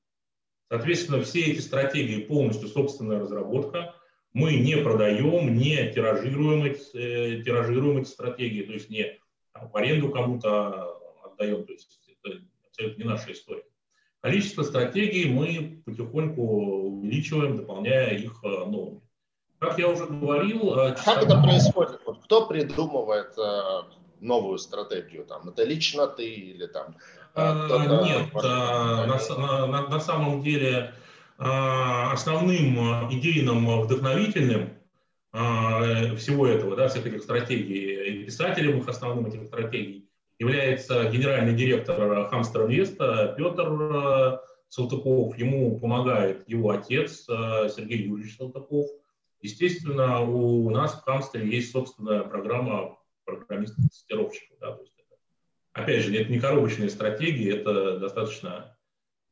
Соответственно, все эти стратегии полностью собственная разработка. Мы не продаем, не тиражируем эти, э, тиражируем эти стратегии, то есть не в аренду кому-то отдаем, то есть это абсолютно не наша история. Количество стратегий мы потихоньку увеличиваем, дополняя их э, новыми. Как я уже говорил... Э, как это происходит? Вот кто придумывает э, новую стратегию? Там, это лично ты или там... Нет, на, на, на самом деле основным идейным вдохновительным всего этого, да, всех этих стратегий, и писателем их основным этих стратегий, является генеральный директор Хамстер Инвеста Петр э, Салтыков. Ему помогает его отец э, Сергей Юрьевич Салтыков. Естественно, у нас в Хамстере есть собственная программа программистов-тестировщиков. Да, опять же, это не коробочные стратегии, это достаточно,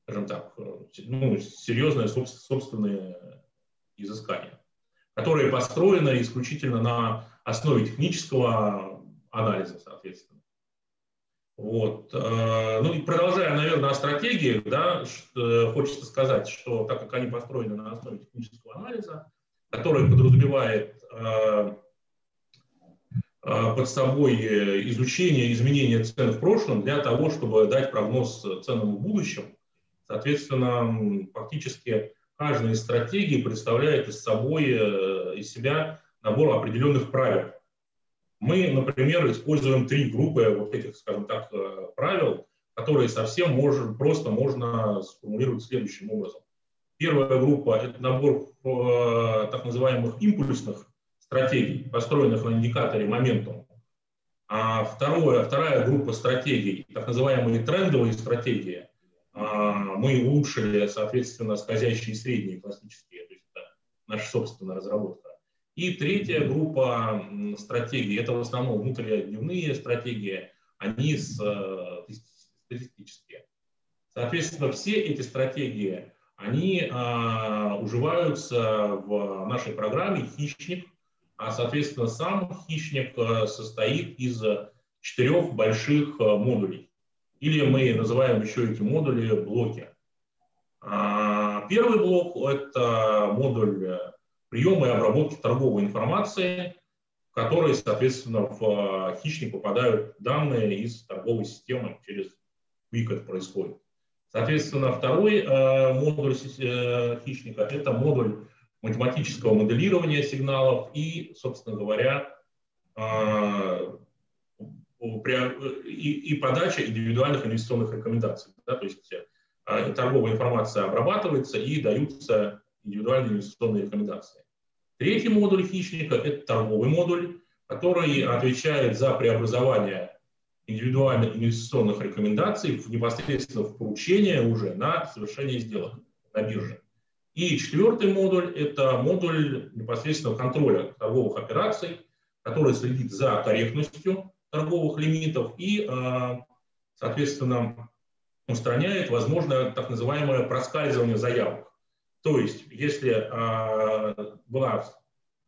скажем так, ну, серьезное собственные изыскания, которые построены исключительно на основе технического анализа, соответственно. Вот. Э, ну и продолжая, наверное, о стратегии, да, э, хочется сказать, что так как они построены на основе технического анализа, который подразумевает э, под собой изучение изменения цен в прошлом для того, чтобы дать прогноз ценам в будущем. Соответственно, фактически каждая из стратегий представляет из собой, из себя набор определенных правил, мы, например, используем три группы вот этих, скажем так, э, правил, которые совсем можем, просто можно сформулировать следующим образом. Первая группа – это набор э, так называемых импульсных стратегий, построенных на индикаторе моментум. А второе, вторая группа стратегий, так называемые трендовые стратегии, э, мы улучшили, соответственно, скользящие средние классические, то есть это наша собственная разработка. И третья группа стратегий, это в основном внутридневные стратегии, они э, статистические. Соответственно, все эти стратегии, они а, уживаются в нашей программе «Хищник», а, соответственно, сам «Хищник» э, состоит из четырех больших э, модулей. Или мы называем еще эти модули блоки. А, первый блок – это модуль приема и обработки торговой информации, в которой, соответственно, в а, хищник попадают данные из торговой системы, через quick это происходит. Соответственно, второй э, модуль э, хищника – это модуль математического моделирования сигналов и, собственно говоря, э, и, подача индивидуальных инвестиционных рекомендаций. Да, то есть э, торговая информация обрабатывается и даются индивидуальные инвестиционные рекомендации. Третий модуль хищника – это торговый модуль, который отвечает за преобразование индивидуальных инвестиционных рекомендаций в непосредственно в поручение уже на совершение сделок на бирже. И четвертый модуль – это модуль непосредственного контроля торговых операций, который следит за корректностью торговых лимитов и, соответственно, устраняет возможное так называемое проскальзывание заявок. То есть, если была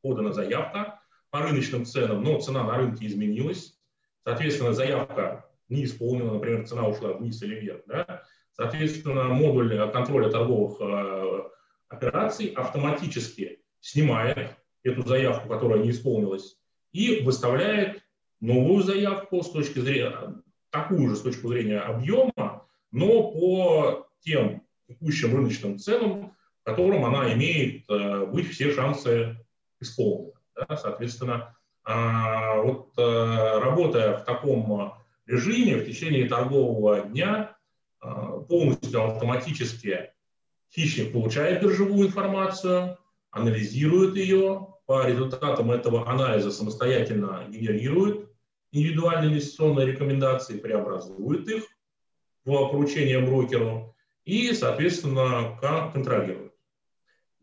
подана заявка по рыночным ценам, но цена на рынке изменилась, соответственно, заявка не исполнена, например, цена ушла вниз или вверх, да, соответственно, модуль контроля торговых операций автоматически снимает эту заявку, которая не исполнилась, и выставляет новую заявку с точки зрения, такую же с точки зрения объема, но по тем текущим рыночным ценам, которым она имеет э, быть все шансы исполнены. Да? Соответственно, э, вот э, работая в таком режиме в течение торгового дня, э, полностью автоматически Хищник получает биржевую информацию, анализирует ее, по результатам этого анализа самостоятельно генерирует индивидуальные инвестиционные рекомендации, преобразует их в поручение брокеру и, соответственно, контролирует.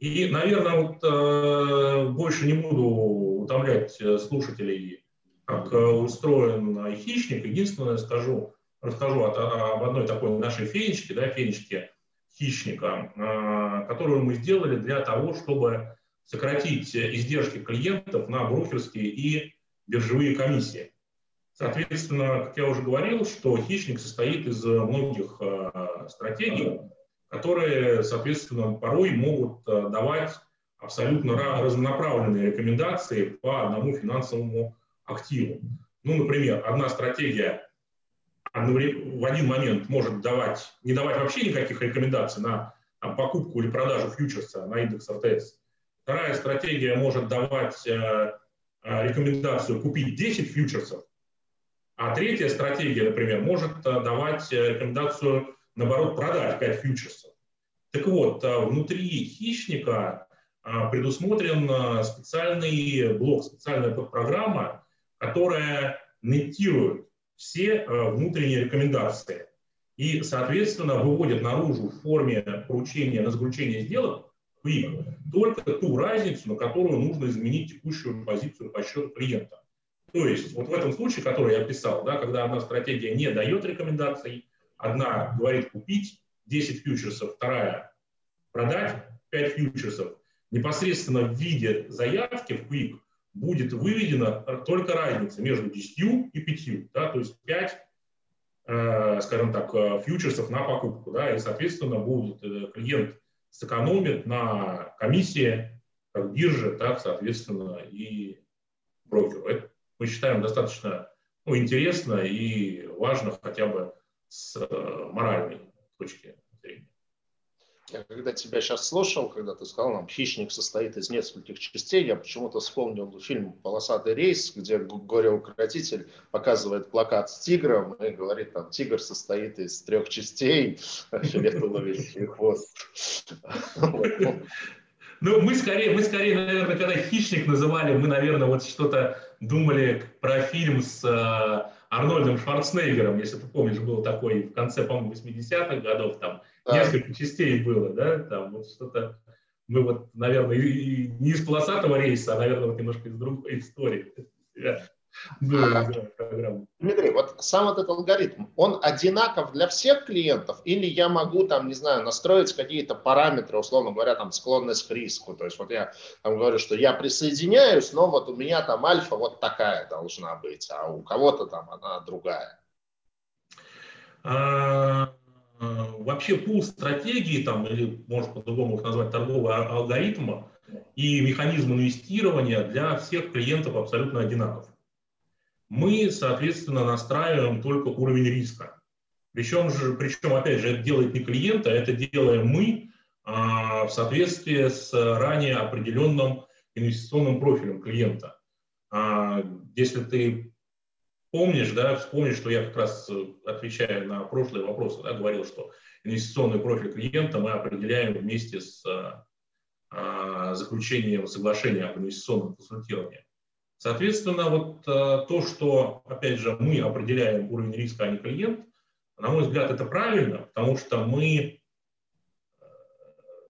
И, наверное, вот, э, больше не буду утомлять слушателей, как устроен хищник. Единственное, скажу, расскажу от, об одной такой нашей фенечке, да, фенечке – хищника, а, которую мы сделали для того, чтобы сократить издержки клиентов на брокерские и биржевые комиссии. Соответственно, как я уже говорил, что хищник состоит из многих а, стратегий, которые, соответственно, порой могут а, давать абсолютно разнонаправленные рекомендации по одному финансовому активу. Ну, например, одна стратегия в один момент может давать, не давать вообще никаких рекомендаций на покупку или продажу фьючерса на индекс РТС. Вторая стратегия может давать э, э рекомендацию купить 10 фьючерсов, а третья стратегия, например, может э, давать э, рекомендацию, наоборот, продать 5 фьючерсов. Так вот, внутри хищника предусмотрен специальный блок, специальная подпрограмма, которая нетирует все внутренние рекомендации и, соответственно, выводят наружу в форме поручения на заключение сделок quick только ту разницу, на которую нужно изменить текущую позицию по счету клиента. То есть вот в этом случае, который я описал, да, когда одна стратегия не дает рекомендаций, одна говорит купить 10 фьючерсов, вторая продать 5 фьючерсов, непосредственно в виде заявки в Quick будет выведена только разница между 10 и 5, да, то есть 5, э, скажем так, э, фьючерсов на покупку, да, и, соответственно, будет э, клиент сэкономит на комиссии как бирже, так, соответственно, и брокеру. Это мы считаем достаточно ну, интересно и важно хотя бы с моральной точки я когда тебя сейчас слушал, когда ты сказал, нам хищник состоит из нескольких частей, я почему-то вспомнил фильм «Полосатый рейс», где горе-укротитель показывает плакат с тигром и говорит, там, тигр состоит из трех частей, фиолетовый хвост. Ну, мы скорее, мы скорее, наверное, когда хищник называли, мы, наверное, вот что-то думали про фильм с э, Арнольдом Шварценеггером, если ты помнишь, был такой в конце, по-моему, 80-х годов, там да. несколько частей было, да, там вот что-то, мы вот, наверное, и, и не из полосатого рейса, а, наверное, вот немножко из другой истории. Дмитрий, вот сам этот алгоритм, он одинаков для всех клиентов или я могу там, не знаю, настроить какие-то параметры, условно говоря, там склонность к риску. То есть вот я там говорю, что я присоединяюсь, но вот у меня там альфа вот такая должна быть, а у кого-то там она другая. А, вообще пул стратегии, там, или можно по-другому их назвать, торгового а, алгоритма и механизм инвестирования для всех клиентов абсолютно одинаков мы, соответственно, настраиваем только уровень риска. Причем, же, причем опять же, это делает не клиент, а это делаем мы а, в соответствии с ранее определенным инвестиционным профилем клиента. А, если ты помнишь, да, вспомнишь, что я как раз отвечая на прошлые вопросы, да, говорил, что инвестиционный профиль клиента мы определяем вместе с а, заключением соглашения об инвестиционном консультировании. Соответственно, вот э, то, что, опять же, мы определяем уровень риска, а не клиент, на мой взгляд, это правильно, потому что мы э,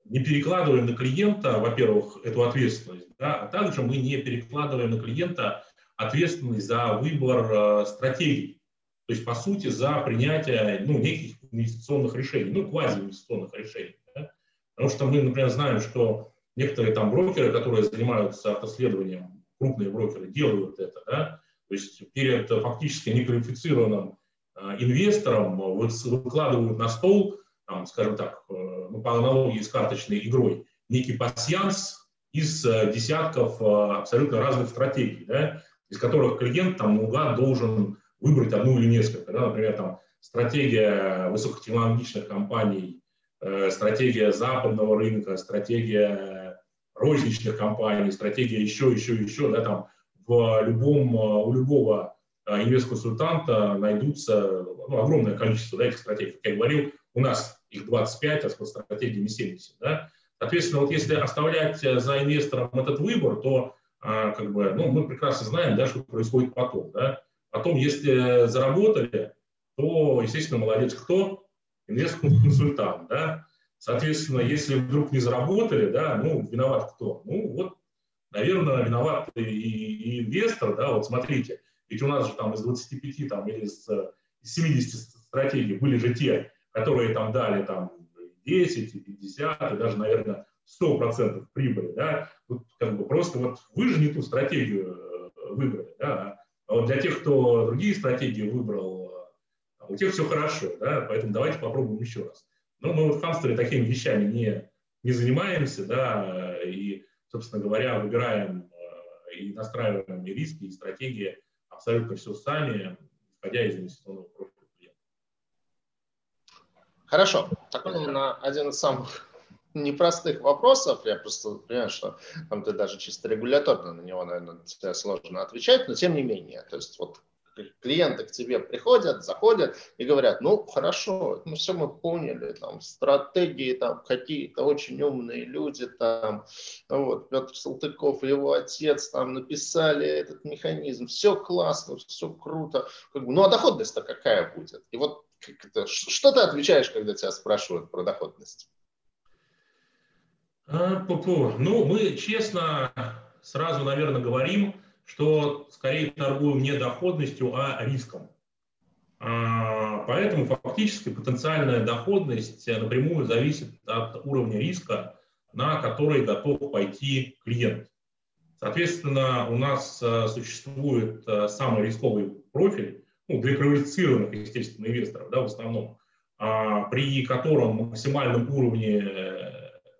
не перекладываем на клиента, во-первых, эту ответственность, да, а также мы не перекладываем на клиента ответственность за выбор э, стратегий. То есть, по сути, за принятие ну, неких инвестиционных решений, ну, квазиинвестиционных решений. Да? Потому что мы, например, знаем, что некоторые там брокеры, которые занимаются автоследованием, крупные брокеры, делают это. Да? То есть перед фактически неквалифицированным э, инвестором выкладывают на стол, там, скажем так, э, ну, по аналогии с карточной игрой, некий пассианс из э, десятков абсолютно разных стратегий, да, из которых клиент там наугад должен выбрать одну или несколько. Да, например, там, стратегия высокотехнологичных компаний, э, стратегия западного рынка, стратегия розничных компаний, стратегия еще, еще, еще, да, там в любом, у любого э, инвест-консультанта найдутся ну, огромное количество да, этих стратегий. Как я говорил, у нас их 25, а с стратегиями 70. Да? Соответственно, вот если оставлять за инвестором этот выбор, то а, как бы, ну, мы прекрасно знаем, да, что происходит потом. Да? Потом, если заработали, то, естественно, молодец кто? Инвест-консультант. Да? Соответственно, если вдруг не заработали, да, ну, виноват кто? Ну, вот, наверное, виноват и, и инвестор, да, вот смотрите, ведь у нас же там из 25 там, или из, из 70 стратегий были же те, которые там дали там 10, 50 и даже, наверное, 100% прибыли, да, тут как бы просто вот вы же не ту стратегию э, выбрали, да, а вот для тех, кто другие стратегии выбрал, э, у тех все хорошо, да, поэтому давайте попробуем еще раз. Но мы вот в хамстере такими вещами не, не занимаемся, да, и, собственно говоря, выбираем э, и настраиваем и риски, и стратегии абсолютно все сами, исходя из инвестиционного профиля. Хорошо. Такой на один из самых <laughs> непростых вопросов. Я просто понимаю, что там ты даже чисто регуляторно на него, наверное, тебе сложно отвечать, но тем не менее. То есть вот клиенты к тебе приходят, заходят и говорят, ну, хорошо, ну, все мы поняли, там, стратегии там какие-то очень умные люди, там, вот, Петр Салтыков и его отец там написали этот механизм, все классно, все круто, как бы, ну, а доходность-то какая будет? И вот что ты отвечаешь, когда тебя спрашивают про доходность? А, ну, мы честно сразу, наверное, говорим, что скорее торгуем не доходностью, а риском. А, поэтому фактически потенциальная доходность напрямую зависит от уровня риска, на который готов пойти клиент. Соответственно, у нас а, существует самый рисковый профиль, ну, для квалифицированных, естественно, инвесторов, да, в основном, а, при котором максимальном уровне,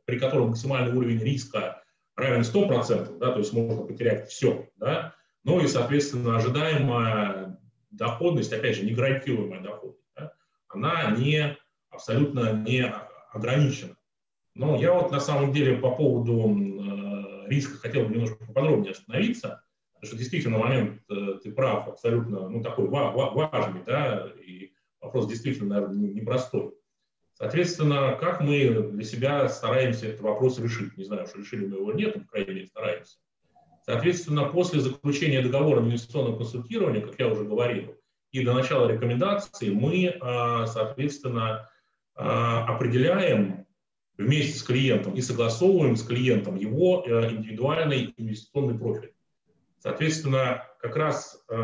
при котором максимальный уровень риска равен 100%, да, то есть можно потерять все, да, ну и, соответственно, ожидаемая доходность, опять же, не гарантируемая доходность, да, она не, абсолютно не ограничена. Но я вот на самом деле по поводу э, риска хотел бы немножко поподробнее остановиться. Потому что действительно момент, э, ты прав, абсолютно, ну, такой важный, да, и вопрос действительно, наверное, непростой. Соответственно, как мы для себя стараемся этот вопрос решить? Не знаю, что решили мы его нет, но, по крайней мере, стараемся. Соответственно, после заключения договора инвестиционного консультирования, как я уже говорил, и до начала рекомендации мы, э, соответственно, э, определяем вместе с клиентом и согласовываем с клиентом его индивидуальный инвестиционный профиль. Соответственно, как раз э,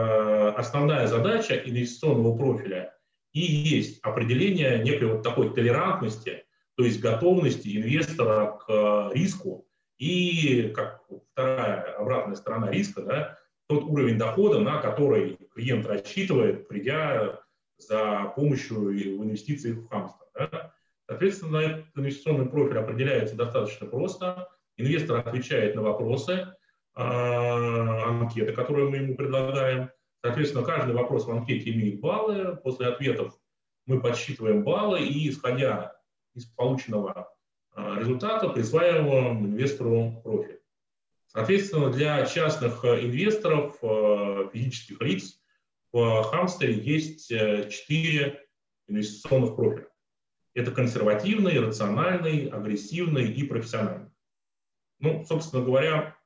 основная задача инвестиционного профиля и есть определение некой вот такой толерантности, то есть готовности инвестора к э, риску и, как вторая обратная сторона риска, да, тот уровень дохода, на который клиент рассчитывает, придя за помощью в инвестициях в хамство. Да. Соответственно, этот инвестиционный профиль определяется достаточно просто. Инвестор отвечает на вопросы, а, анкеты, которые мы ему предлагаем. Соответственно, каждый вопрос в анкете имеет баллы. После ответов мы подсчитываем баллы и, исходя из полученного а, результата, присваиваем инвестору профиль. Соответственно, для частных инвесторов, а, физических лиц, в Хамстере есть э, четыре инвестиционных профиля. Это консервативный, рациональный, агрессивный и профессиональный. Ну, собственно говоря,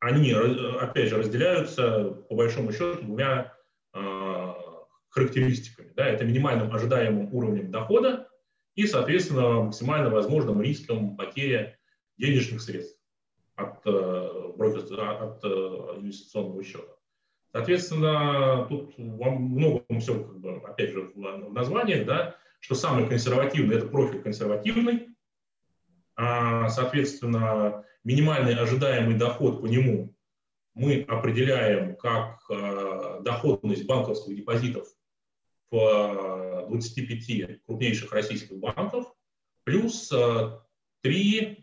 они, э, опять же, разделяются, по большому счету, двумя э, характеристиками. Да? Это минимальным ожидаемым уровнем дохода и, соответственно, максимально возможным риском потери денежных средств от, э, от инвестиционного счета. Соответственно, тут во многом все, как бы, опять же, в названиях, да, что самый консервативный – это профиль консервативный, а, соответственно, минимальный ожидаемый доход по нему мы определяем как э, доходность банковских депозитов в 25 крупнейших российских банков плюс 3-5%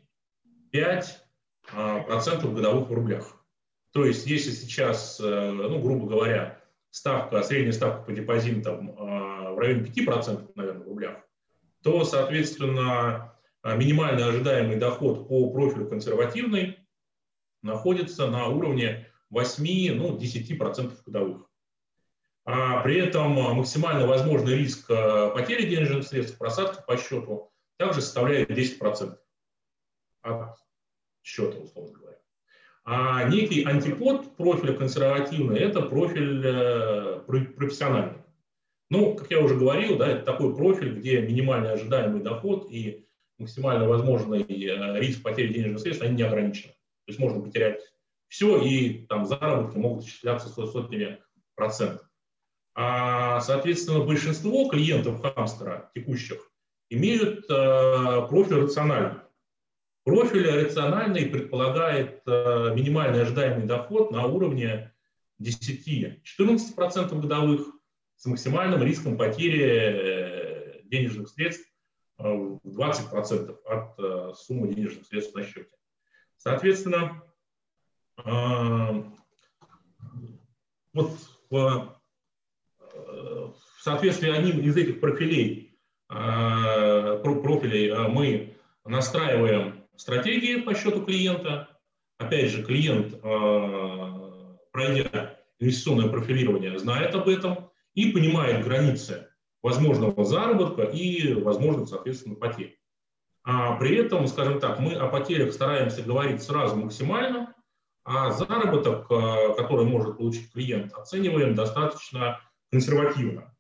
годовых в рублях. То есть, если сейчас, э, ну, грубо говоря, ставка, средняя ставка по депозитам э, в районе 5%, наверное, в рублях, то, соответственно, э, минимальный ожидаемый доход по профилю консервативный находится на уровне 8-10% ну, 10% годовых. А при этом максимально возможный риск потери денежных средств, просадки по счету также составляет 10% от счета, условно говоря. А некий антипод профиля консервативный – это профиль э, профессиональный. Ну, как я уже говорил, да, это такой профиль, где минимальный ожидаемый доход и максимально возможный э, риск потери денежных средств, они не ограничены. То есть можно потерять все, и там заработки могут исчисляться сотнями процентов. А, соответственно, большинство клиентов хамстера текущих имеют э, профиль рациональный. Профиль рациональный предполагает э, минимальный ожидаемый доход на уровне 10-14% годовых с максимальным риском потери э, денежных средств в 20% от суммы денежных средств на счете. Соответственно, вот в, в соответствии одним из этих профилей, профилей мы настраиваем стратегии по счету клиента. Опять же, клиент, э, пройдя инвестиционное профилирование, знает об этом и понимает границы возможного заработка и возможных, соответственно, потерь. А при этом, скажем так, мы о потерях стараемся говорить сразу максимально, а заработок, э, который может получить клиент, оцениваем достаточно консервативно.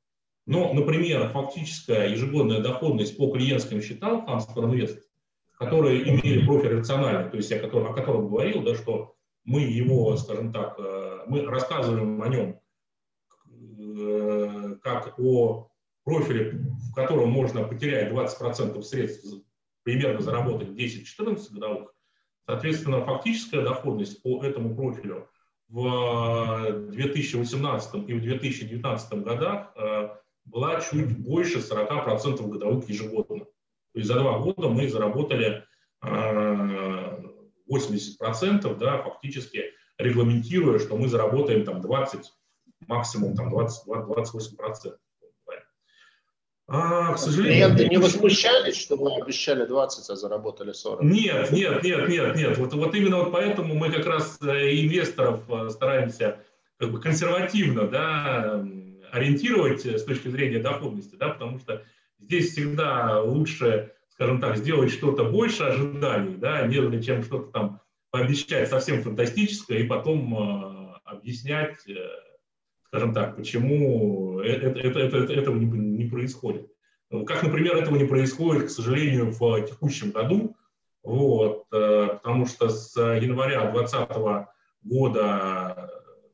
Но, например, фактическая ежегодная доходность по клиентским счетам инвест которые имели профиль рациональный, то есть я о котором говорил, да, что мы его, скажем так, э, мы рассказываем о нем э, как о профиле, в котором можно потерять 20% средств, примерно заработать 10-14 годовых. Соответственно, фактическая доходность по этому профилю в 2018 и в 2019 годах э, была чуть больше 40% годовых ежегодно. То есть за два года мы заработали 80%, а, да, фактически регламентируя, что мы заработаем там 20, максимум там 20, 28%. А, к сожалению, Клиенты не возмущались, что мы обещали 20, а заработали 40? Нет, нет, нет, нет, нет. Вот, вот именно вот поэтому мы как раз э, инвесторов э, стараемся как бы консервативно да, ориентировать с точки зрения доходности, да, потому что здесь всегда лучше, скажем так, сделать что-то больше ожиданий, да, нежели чем что-то там пообещать совсем фантастическое и потом э, объяснять, э, скажем так, почему это, это, это, этого не, не происходит. Как, например, этого не происходит, к сожалению, в текущем году, вот, э, потому что с января 2020 года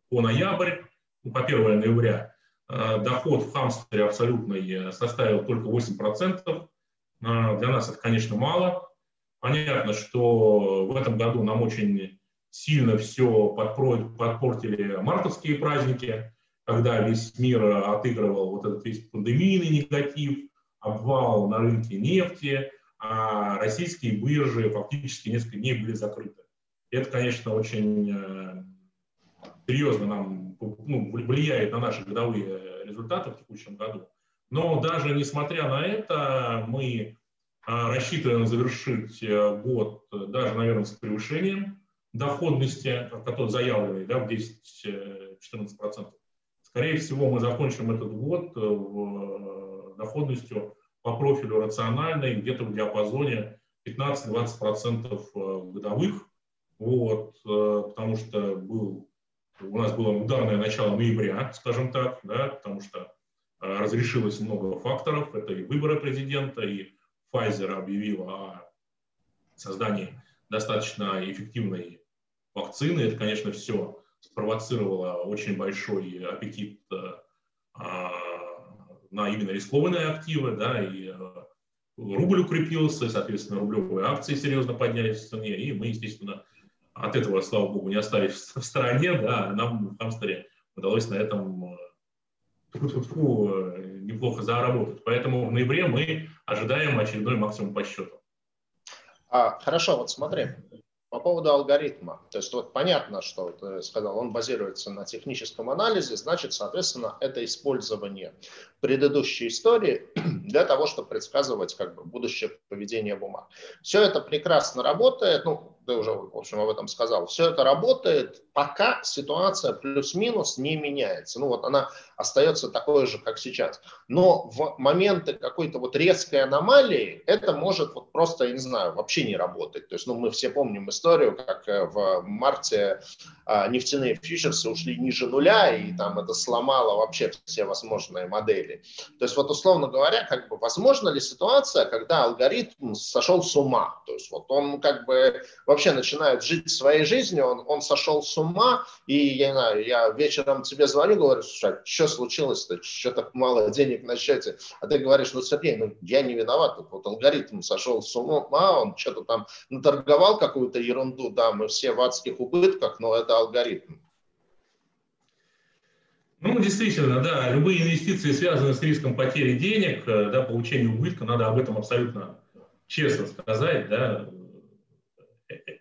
по ноябрь, ну, по 1 ноября, Э, доход в хамстере абсолютный э, составил только 8%. Э, для нас это, конечно, мало. Понятно, что в этом году нам очень сильно все подпортили мартовские праздники, когда весь мир отыгрывал вот этот весь пандемийный негатив, обвал на рынке нефти, а российские биржи фактически несколько дней были закрыты. Это, конечно, очень серьезно нам ну, влияет на наши годовые результаты в текущем году. Но даже несмотря на это, мы а, рассчитываем завершить э, год даже, наверное, с превышением доходности, который заявленный да, в 10-14%. Скорее всего, мы закончим этот год э, в доходностью по профилю рациональной где-то в диапазоне 15-20% годовых. Вот, потому что был у нас было ударное начало ноября, скажем так, да, потому что э, разрешилось много факторов. Это и выборы президента, и Pfizer объявил о создании достаточно эффективной вакцины. Это, конечно, все спровоцировало очень большой аппетит а, на именно рискованные активы, да, и а, рубль укрепился, соответственно, рублевые акции серьезно поднялись в цене, и мы, естественно, от этого, слава богу, не остались <laughs> в стороне, да, нам в Хамстере удалось на этом фу -фу -фу, неплохо заработать. Поэтому в ноябре мы ожидаем очередной максимум по счету. А, хорошо, вот смотри, по поводу алгоритма. То есть вот понятно, что ты сказал, он базируется на техническом анализе, значит, соответственно, это использование предыдущей истории <clears throat> для того, чтобы предсказывать как бы, будущее поведение бумаг. Все это прекрасно работает, ну, ты уже, в общем, об этом сказал, все это работает, пока ситуация плюс-минус не меняется. Ну вот она остается такой же, как сейчас. Но в моменты какой-то вот резкой аномалии это может вот просто, я не знаю, вообще не работать. То есть, ну, мы все помним историю, как э, в марте а, нефтяные фьючерсы ушли ниже нуля, и там это сломало вообще все возможные модели. То есть, вот условно говоря, как бы возможно ли ситуация, когда алгоритм сошел с ума? То есть, вот он как бы вообще начинает жить своей жизнью, он, он сошел с ума, и я не знаю, я вечером тебе звоню, говорю, слушай, а что случилось-то, что так мало денег на счете, а ты говоришь, ну, Сергей, ну, я не виноват, вот алгоритм сошел с ума, он что-то там наторговал какую-то ерунду, да, мы все в адских убытках, но это алгоритм. Ну, действительно, да, любые инвестиции связаны с риском потери денег, э, да, получения убытка, надо об этом абсолютно честно сказать, да,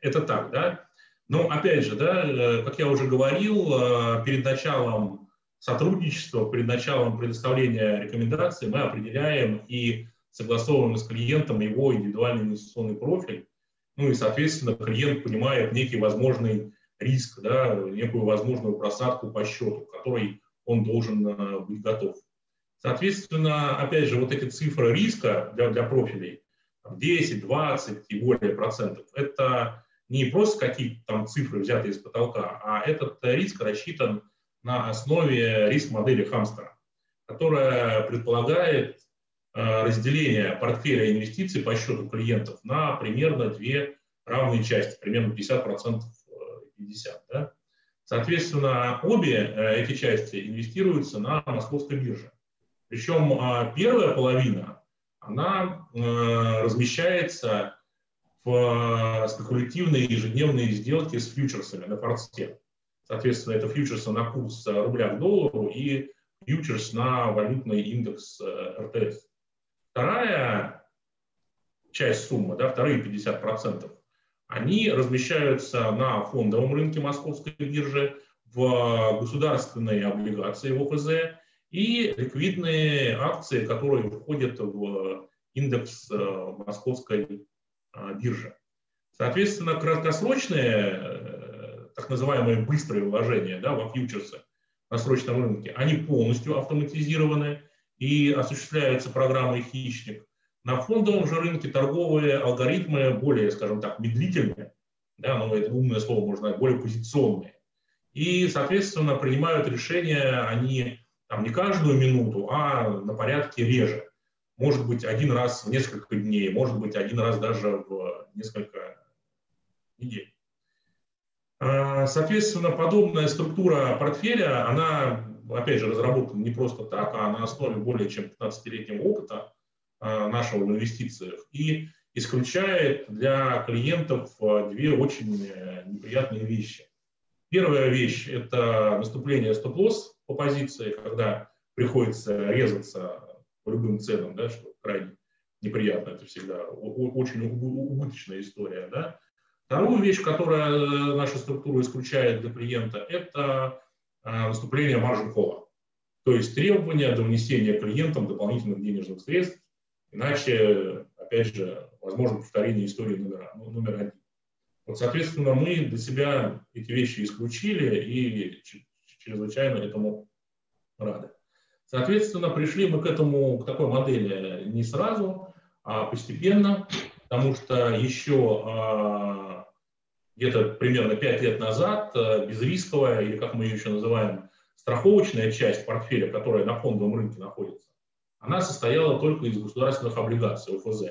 это так, да. Но опять же, да, э, как я уже говорил, э, перед началом сотрудничества, перед началом предоставления рекомендаций мы определяем и согласовываем с клиентом его индивидуальный инвестиционный профиль. Ну и, соответственно, клиент понимает некий возможный риск, да, некую возможную просадку по счету, которой он должен э, быть готов. Соответственно, опять же, вот эти цифры риска для, для профилей, 10, 20 и более процентов. Это не просто какие-то там цифры, взятые из потолка, а этот риск рассчитан на основе риск-модели Хамстера, которая предполагает э, разделение портфеля инвестиций по счету клиентов на примерно две равные части, примерно 50% 50%. Э, да? Соответственно, обе э, эти части инвестируются на московской бирже. Причем первая половина она размещается в спекулятивные ежедневные сделки с фьючерсами на форте. Соответственно, это фьючерсы на курс рубля к доллару и фьючерс на валютный индекс э, РТС. Вторая часть суммы, да, вторые 50%, они размещаются на фондовом рынке московской биржи, в государственные облигации в ОФЗ и ликвидные акции, которые входят в индекс э, московской э, биржи. Соответственно, краткосрочные, так называемые быстрые вложения да, во фьючерсы на срочном рынке, они полностью автоматизированы и осуществляются программой «Хищник». На фондовом же рынке торговые алгоритмы более, скажем так, медлительные, да, но это умное слово можно более позиционные. И, соответственно, принимают решения они там, не каждую минуту, а на порядке реже. Может быть, один раз в несколько дней, может быть, один раз даже в несколько недель. А, соответственно, подобная структура портфеля, она, опять же, разработана не просто так, а на основе более чем 15-летнего опыта а, нашего в инвестициях и исключает для клиентов а, две очень э, неприятные вещи. Первая вещь – это наступление стоп-лосс по позиции, когда приходится резаться по любым ценам, да, что крайне неприятно, это всегда очень убыточная история. Да. Вторую вещь, которая э, наша структура исключает для клиента, это э, наступление маржин кола. То есть требования до внесения клиентам дополнительных денежных средств, иначе, опять же, возможно повторение истории номер, ну, номер один. Вот, соответственно, мы для себя эти вещи исключили и чрезвычайно этому рады. Соответственно, пришли мы к этому, к такой модели не сразу, а постепенно, потому что еще а, где-то примерно 5 лет назад а, безрисковая, или как мы ее еще называем, страховочная часть портфеля, которая на фондовом рынке находится, она состояла только из государственных облигаций ОФЗ.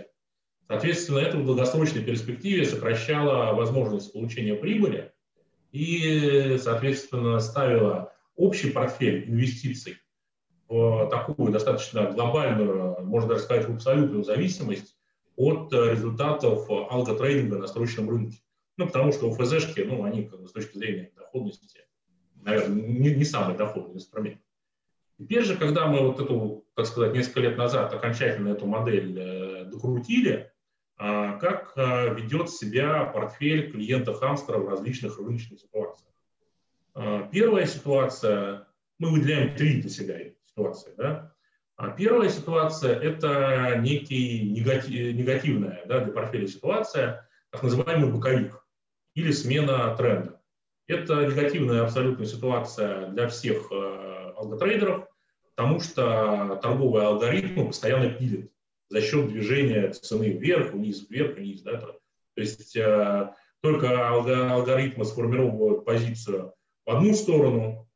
Соответственно, это в долгосрочной перспективе сокращало возможность получения прибыли и, соответственно, ставило общий портфель инвестиций в такую достаточно глобальную, можно даже сказать, в абсолютную зависимость от результатов алготрейдинга на срочном рынке. Ну, потому что УФЗшки, ну, они как бы, с точки зрения доходности, наверное, не, не самый доходный инструмент. Теперь же, когда мы вот эту, так сказать, несколько лет назад окончательно эту модель э, докрутили, э, как э, ведет себя портфель клиента Хамстера в различных рыночных ситуациях. Э, первая ситуация, мы выделяем три для себя ситуации. Да? А первая ситуация – это некий негатив, негативная да, для портфеля ситуация, так называемый боковик или смена тренда. Это негативная абсолютная ситуация для всех э, алготрейдеров, потому что торговые алгоритмы постоянно пилят за счет движения цены вверх, вниз, вверх, вниз. Да? То есть э, только алгоритмы сформировывают позицию в одну сторону,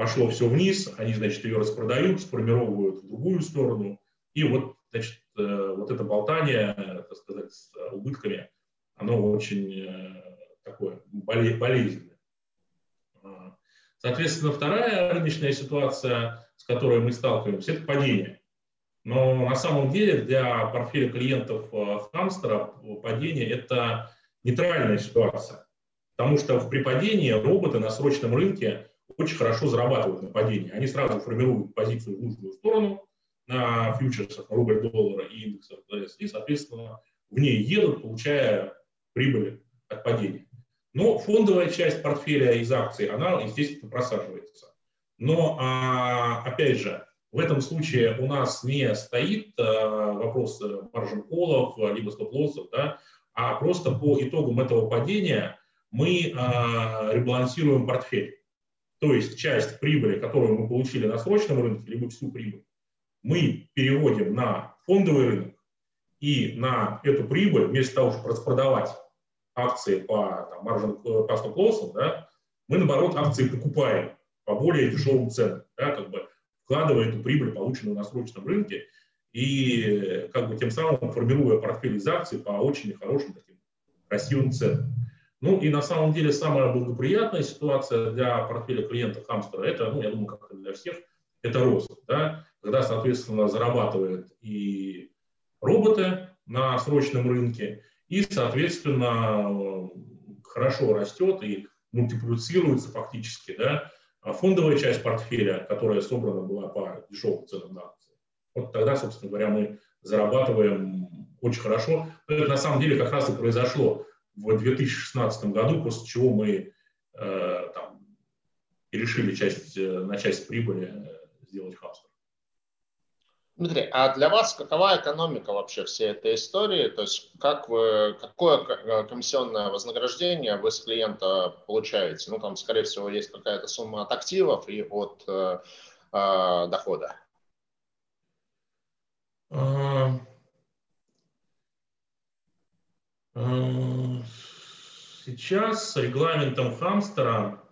пошло все вниз, они, значит, ее распродают, сформировывают в другую сторону, и вот, значит, э, вот это болтание, так сказать, с убытками, оно очень э, такое болезненное. А, соответственно, вторая рыночная ситуация, с которой мы сталкиваемся, это падение. Но на самом деле для портфеля клиентов э, Хамстера падение – это нейтральная ситуация. Потому что при падении роботы на срочном рынке очень хорошо зарабатывают на падении. Они сразу формируют позицию в нужную сторону на фьючерсах, на рубль доллара и индексах и, соответственно, в ней едут, получая прибыли от падения. Но фондовая часть портфеля из акций, она, естественно, просаживается. Но, а, опять же, в этом случае у нас не стоит а, вопрос маржин колов, либо стоп-лоссов, да, а просто по итогам этого падения мы а, ребалансируем портфель. То есть часть прибыли, которую мы получили на срочном рынке, либо всю прибыль, мы переводим на фондовый рынок, и на эту прибыль, вместо того, чтобы распродавать акции по там, маржин, по стоп да, мы, наоборот, акции покупаем по более дешевым ценам, да, как бы вкладывая эту прибыль, полученную на срочном рынке, и как бы тем самым формируя портфель из акций по очень хорошим таким красивым ценам. Ну и на самом деле самая благоприятная ситуация для портфеля клиента Хамстера, это, ну, я думаю, как и для всех, это рост. Да? Когда, соответственно, зарабатывают и роботы на срочном рынке, и, соответственно, хорошо растет и мультиплицируется фактически да, фондовая часть портфеля, которая собрана была по дешевым ценам на акции. Вот тогда, собственно говоря, мы зарабатываем очень хорошо. Это на самом деле как раз и произошло в 2016 году, после чего мы э, там, решили часть, э, на часть прибыли э, сделать хабстер. Дмитрий, а для вас какова экономика вообще всей этой истории? То есть как вы, какое комиссионное вознаграждение вы с клиента получаете? Ну, там, скорее всего, есть какая-то сумма от активов и от э, э, дохода Э, сейчас регламентом Хамстера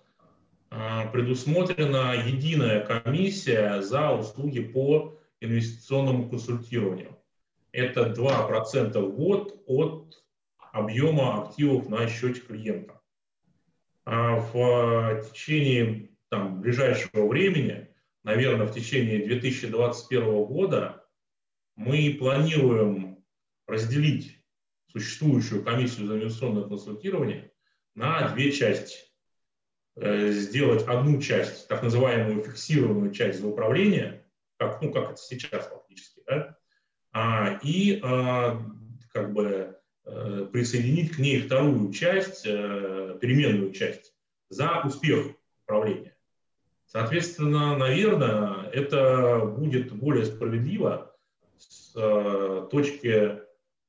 э, предусмотрена единая комиссия за услуги по инвестиционному консультированию. Это 2% в год от объема активов на счете клиента. А в течение там, ближайшего времени, наверное, в течение 2021 года, мы планируем разделить существующую комиссию за инвестиционное консультирование на две части. Э, сделать одну часть, так называемую фиксированную часть за управление, как, ну, как это сейчас фактически, да, а, и а, как бы а, присоединить к ней вторую часть, переменную часть, за успех управления. Соответственно, наверное, это будет более справедливо с точки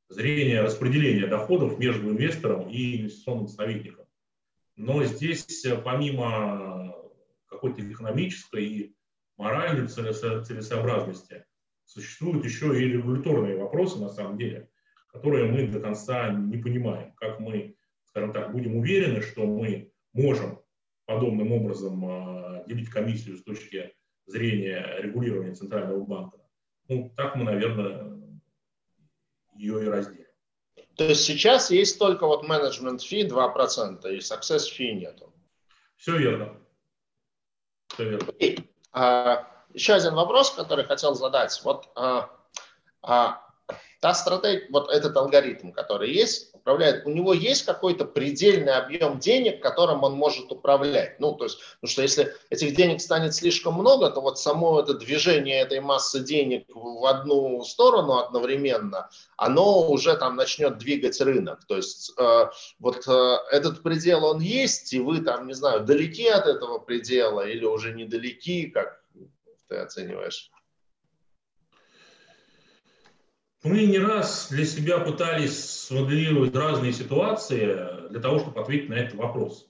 зрения распределения доходов между инвестором и инвестиционным советником. Но здесь, э, помимо какой-то экономической и моральной целесообразности, существуют еще и регуляторные вопросы, на самом деле, которые мы до конца не понимаем. Как мы, скажем так, будем уверены, что мы можем подобным образом э, делить комиссию с точки зрения регулирования Центрального банка. Ну, так мы, наверное, ее и разделим. То есть сейчас есть только вот менеджмент фи 2% и success фи нету. Все верно. Все верно. И, а, еще один вопрос, который хотел задать. Вот а, а, та стратегия, вот этот алгоритм, который есть, управляет, у него есть какой-то предельный объем денег, которым он может управлять. Ну, то есть, потому что если этих денег станет слишком много, то вот само это движение этой массы денег в одну сторону одновременно, оно уже там начнет двигать рынок. То есть, э, вот э, этот предел, он есть, и вы там, не знаю, далеки от этого предела или уже недалеки, как ты оцениваешь? Мы не раз для себя пытались смоделировать разные ситуации для того, чтобы ответить на этот вопрос.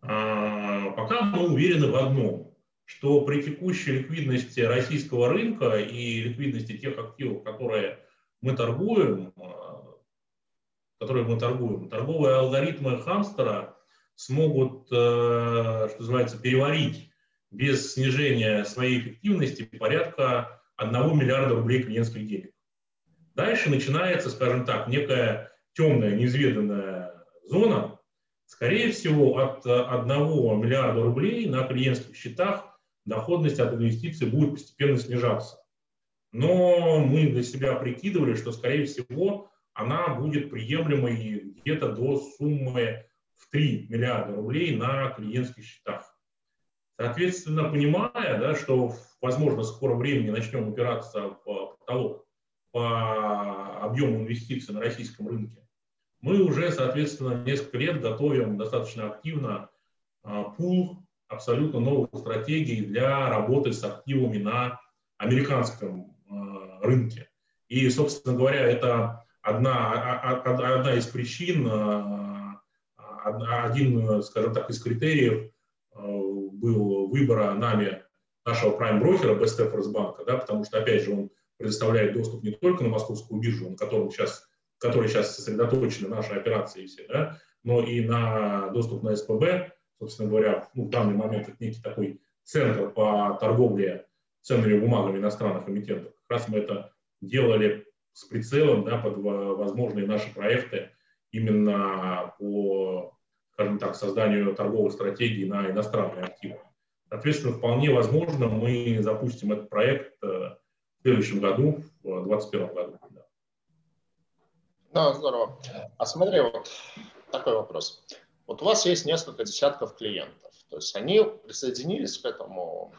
А, пока мы уверены в одном, что при текущей ликвидности российского рынка и ликвидности тех активов, которые мы торгуем, а, которые мы торгуем, торговые алгоритмы хамстера смогут, э, что называется, переварить без снижения своей эффективности порядка 1 миллиарда рублей клиентских денег. Дальше начинается, скажем так, некая темная, неизведанная зона. Скорее всего, от 1 миллиарда рублей на клиентских счетах доходность от инвестиций будет постепенно снижаться. Но мы для себя прикидывали, что, скорее всего, она будет приемлемой где-то до суммы в 3 миллиарда рублей на клиентских счетах. Соответственно, понимая, да, что, возможно, в скором времени начнем упираться в потолок по объему инвестиций на российском рынке, мы уже, соответственно, несколько лет готовим достаточно активно а, пул абсолютно новых стратегий для работы с активами на американском а, рынке. И, собственно говоря, это одна, а, одна из причин, один, скажем так, из критериев был выбора нами нашего прайм-брокера Best Efforts банка, да, потому что, опять же, он предоставляет доступ не только на московскую биржу, на котором сейчас, которой сейчас сосредоточены наши операции все, да, но и на доступ на СПБ, собственно говоря, ну, в данный момент это некий такой центр по торговле ценными бумагами иностранных эмитентов. Как раз мы это делали с прицелом да, под возможные наши проекты именно по, скажем так, созданию торговых стратегий на иностранные активы. Соответственно, вполне возможно, мы запустим этот проект э, следующем году, в 2021 году. Да. здорово. А смотри, вот такой вопрос. Вот у вас есть несколько десятков клиентов, то есть они присоединились к этому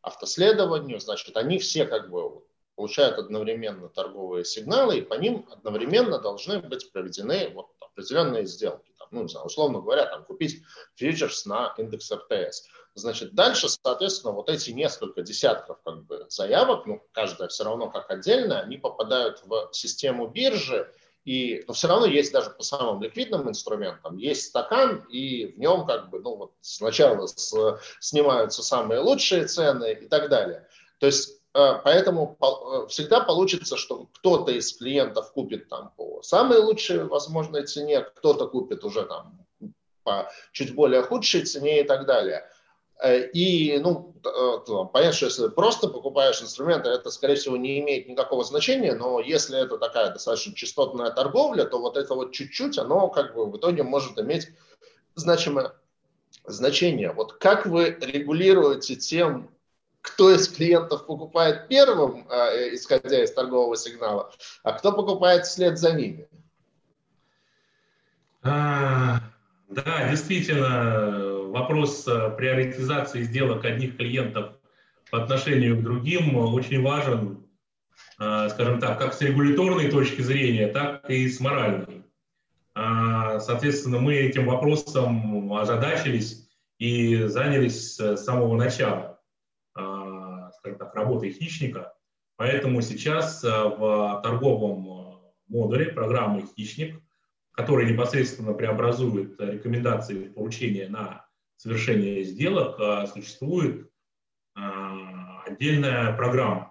автоследованию, значит, они все как бы получают одновременно торговые сигналы, и по ним одновременно должны быть проведены вот определенные сделки. Там, ну, не знаю, условно говоря, там, купить фьючерс на индекс РТС. Значит, дальше, соответственно, вот эти несколько десятков как бы, заявок, ну, каждая все равно как отдельно, они попадают в систему биржи, и, но все равно есть даже по самым ликвидным инструментам, есть стакан, и в нем как бы, ну вот сначала с, снимаются самые лучшие цены и так далее. То есть э, Поэтому э, всегда получится, что кто-то из клиентов купит там по самой лучшей возможной цене, кто-то купит уже там по чуть более худшей цене и так далее. Э, и, ну, э, понятно, что если просто покупаешь инструменты, это, скорее всего, не имеет никакого значения, но если это такая достаточно частотная торговля, то вот это вот чуть-чуть, оно как бы в итоге может иметь значимое значение. Вот как вы регулируете тем, кто из клиентов покупает первым, э, исходя из торгового сигнала, а кто покупает вслед за ними? Да, действительно, вопрос э, приоритизации сделок одних клиентов по отношению к другим очень важен, э, скажем так, как с регуляторной точки зрения, так и с моральной. А, соответственно, мы этим вопросом озадачились и занялись с самого начала, а, скажем так, работы хищника. Поэтому сейчас э, в торговом модуле программы «Хищник», который непосредственно преобразует рекомендации в поручения на совершения сделок а, существует а, отдельная программа.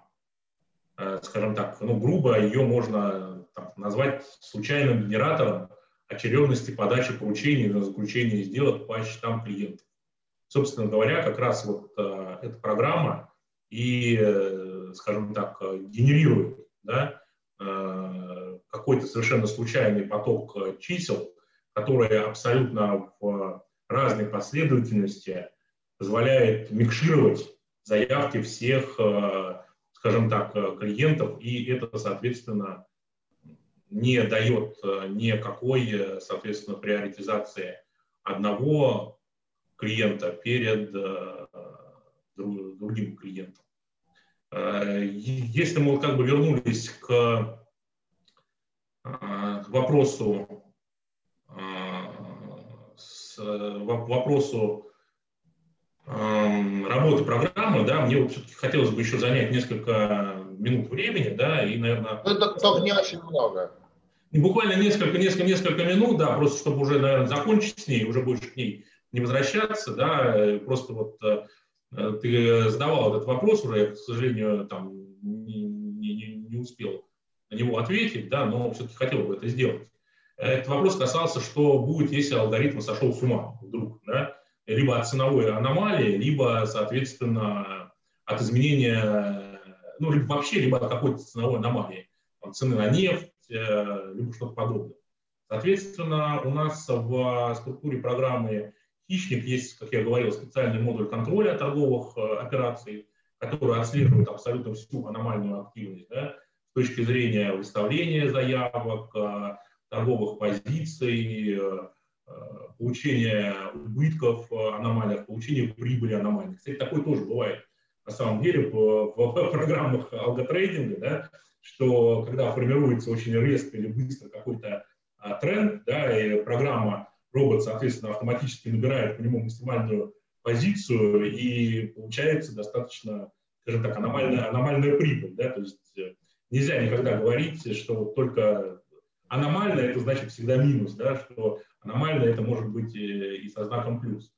Скажем так, ну, грубо ее можно там, назвать случайным генератором очередности подачи поручений на заключение сделок по счетам клиентов. Собственно говоря, как раз вот эта программа и, э, скажем так, генерирует да, какой-то совершенно случайный поток чисел, которые абсолютно в разной последовательности позволяет микшировать заявки всех, скажем так, клиентов, и это, соответственно, не дает никакой, соответственно, приоритизации одного клиента перед другим клиентом. Э, если мы как бы вернулись к э, вопросу, э, вопросу работы программы, да, мне все-таки хотелось бы еще занять несколько минут времени, да, и, наверное... Ну, это только не очень много. Буквально несколько, несколько, несколько минут, да, просто чтобы уже, наверное, закончить с ней, уже больше к ней не возвращаться, да, просто вот Э, ты задавал этот вопрос уже, я, к сожалению, там не, не, не успел на него ответить, да, но все-таки хотел бы это сделать. Этот вопрос касался, что будет, если алгоритм сошел с ума вдруг, да, либо от ценовой аномалии, либо, соответственно, от изменения, ну, либо вообще, либо от какой-то ценовой аномалии, там, цены на нефть, э, либо что-то подобное. Соответственно, у нас в структуре программы Хищник есть, как я говорил, специальный модуль контроля торговых э, операций, который отслеживает абсолютно всю аномальную активность да, с точки зрения выставления заявок, э, торговых позиций, э, получения убытков аномальных, получения прибыли аномальных. Кстати, такое тоже бывает на самом деле в, программах алготрейдинга, да, что когда формируется очень резко или быстро какой-то а, тренд, да, и программа робот, соответственно, автоматически набирает по нему максимальную позицию, и получается достаточно, скажем так, аномальная, аномальная прибыль. Да? То есть э, нельзя никогда говорить, что только аномально это значит всегда минус, да? что аномально это может быть и со знаком плюс.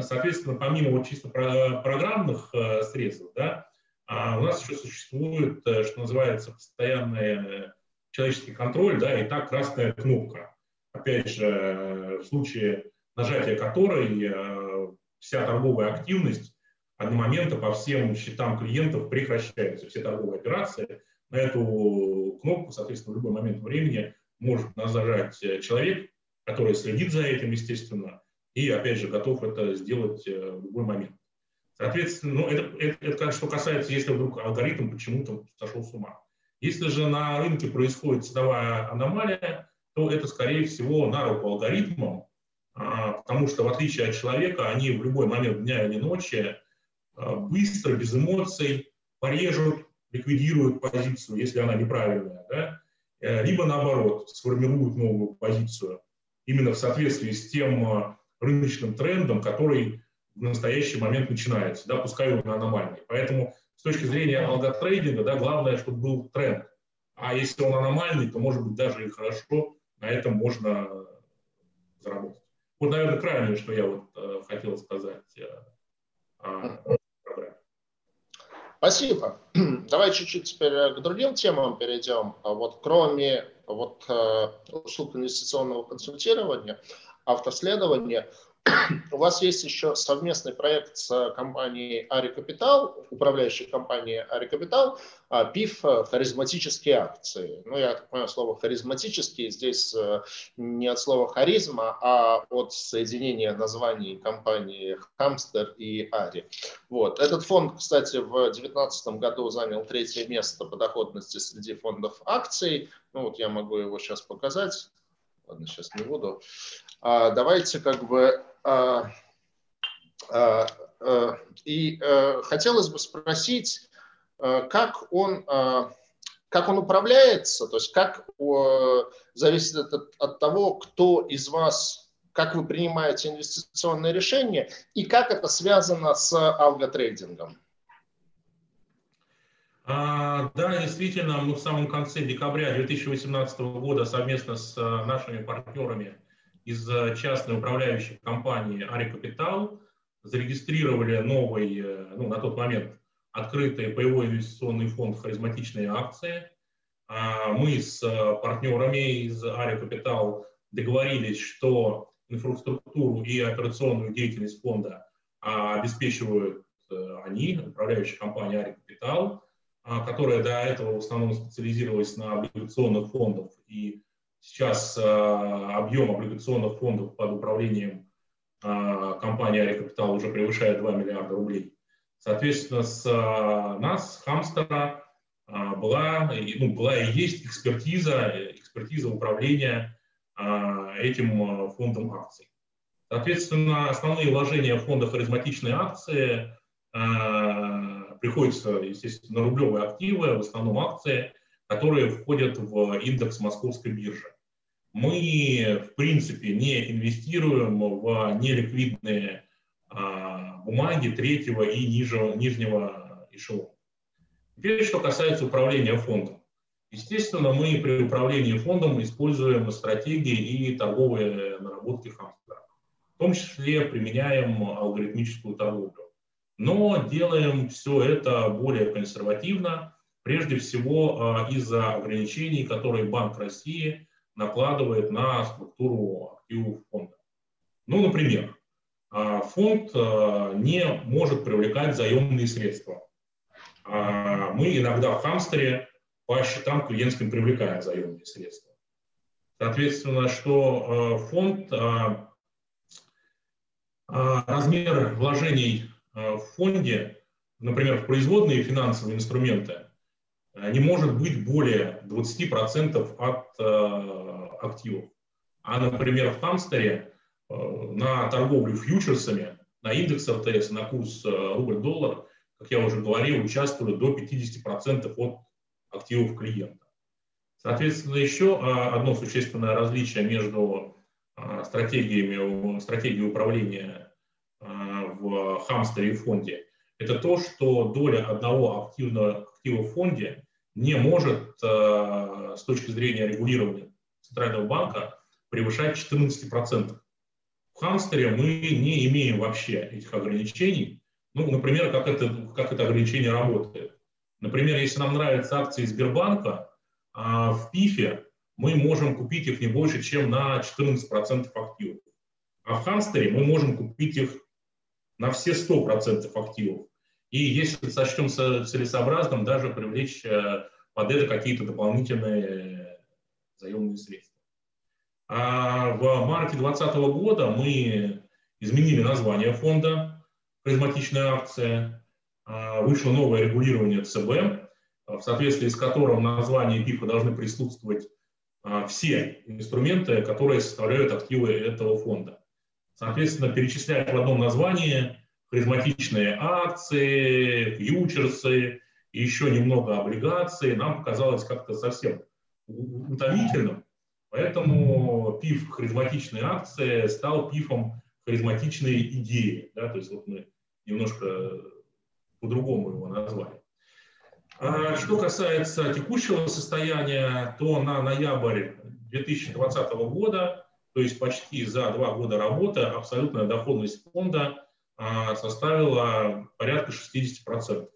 Соответственно, помимо вот чисто программных э, средств, да, а у нас еще существует, э, что называется, постоянный человеческий контроль, да, и так красная кнопка опять же, в случае нажатия которой э, вся торговая активность одномоментно по всем счетам клиентов прекращается. Все торговые операции на эту кнопку, соответственно, в любой момент времени может нажать человек, который следит за этим, естественно, и, опять же, готов это сделать э, в любой момент. Соответственно, ну, это, это, это что касается, если вдруг алгоритм почему-то сошел с ума. Если же на рынке происходит ценовая аномалия, то это, скорее всего, на руку алгоритмам, а, потому что, в отличие от человека, они в любой момент дня или ночи а, быстро, без эмоций порежут, ликвидируют позицию, если она неправильная, да? Э, либо наоборот, сформируют новую позицию именно в соответствии с тем а, рыночным трендом, который в настоящий момент начинается, да, пускай он аномальный. Поэтому с точки зрения алготрейдинга, да, главное, чтобы был тренд. А если он аномальный, то может быть даже и хорошо, на этом можно заработать. Вот, наверное, крайнее, что я вот э, хотел сказать э, программе. Спасибо. <clears throat> Давай чуть-чуть теперь к другим темам перейдем. А вот кроме вот, э, услуг инвестиционного консультирования, автоследования, у вас есть еще совместный проект с компанией Ари Капитал, управляющей компанией Ари Капитал, ПИФ «Харизматические акции». Ну, я так понимаю, слово «харизматические» здесь э, не от слова «харизма», а от соединения названий компании «Хамстер» и «Ари». Вот. Этот фонд, кстати, в 2019 году занял третье место по доходности среди фондов акций. Ну, вот я могу его сейчас показать. Ладно, сейчас не буду. А, давайте как бы а, а, а, и хотелось бы спросить, как он, как он управляется, то есть как зависит от, от того, кто из вас, как вы принимаете инвестиционные решения и как это связано с алготрейдингом. А, да, действительно, мы в самом конце декабря 2018 года совместно с нашими партнерами из частной управляющей компании Ари Капитал зарегистрировали новый, э, ну, на тот момент открытый паевой инвестиционный фонд «Харизматичные акции». А, мы с э, партнерами из Ари Капитал договорились, что инфраструктуру и операционную деятельность фонда а, обеспечивают э, они, управляющая компания Ари Капитал. которая до этого в основном специализировалась на облигационных фондах, и сейчас объем облигационных фондов под управлением компании Арикапитал уже превышает 2 миллиарда рублей. Соответственно, с нас, Хамстера, была, ну, была и есть экспертиза, экспертиза управления этим фондом акций. Соответственно, основные вложения фонда харизматичные акции приходится, естественно, на рублевые активы, в основном акции, которые входят в индекс московской биржи. Мы, в принципе, не инвестируем в неликвидные а, бумаги третьего и ниже, нижнего эшелона. Теперь, что касается управления фондом. Естественно, мы при управлении фондом используем стратегии и торговые наработки хамстера. В том числе применяем алгоритмическую торговлю но делаем все это более консервативно, прежде всего а, из-за ограничений, которые Банк России накладывает на структуру активов фонда. Ну, например, а, фонд а, не может привлекать заемные средства. Мы иногда в хамстере по счетам клиентским привлекаем заемные средства. Соответственно, что фонд, размер вложений Э, в фонде, например, в производные финансовые инструменты, э, не может быть более 20% от э, активов. А, например, в Хамстере э, на торговлю фьючерсами, на индекс РТС, на курс э, рубль-доллар, как я уже говорил, участвуют до 50% от активов клиента. Соответственно, еще э, одно существенное различие между стратегиями, стратегией управления в хамстере и фонде, это то, что доля одного активного актива в фонде не может э, с точки зрения регулирования Центрального банка превышать 14%. В хамстере мы не имеем вообще этих ограничений. Ну, например, как это, как это ограничение работает. Например, если нам нравятся акции Сбербанка, а в ПИФе мы можем купить их не больше, чем на 14% активов. А в хамстере мы можем купить их на все 100% активов. И если сочтем целесообразным, даже привлечь э, под это какие-то дополнительные заемные средства. А в марте 2020 года мы изменили название фонда «Харизматичная акция». А, вышло новое регулирование ЦБ, в соответствии с которым в названии ПИФа должны присутствовать а, все инструменты, которые составляют активы этого фонда. Соответственно, перечислять в одном названии харизматичные акции, фьючерсы, еще немного облигаций нам показалось как-то совсем утомительным. Поэтому пиф харизматичные акции стал пифом харизматичные идеи. Да? То есть вот мы немножко по-другому его назвали. А что касается текущего состояния, то на ноябрь 2020 года то есть почти за два года работы абсолютная доходность фонда составила порядка 60%.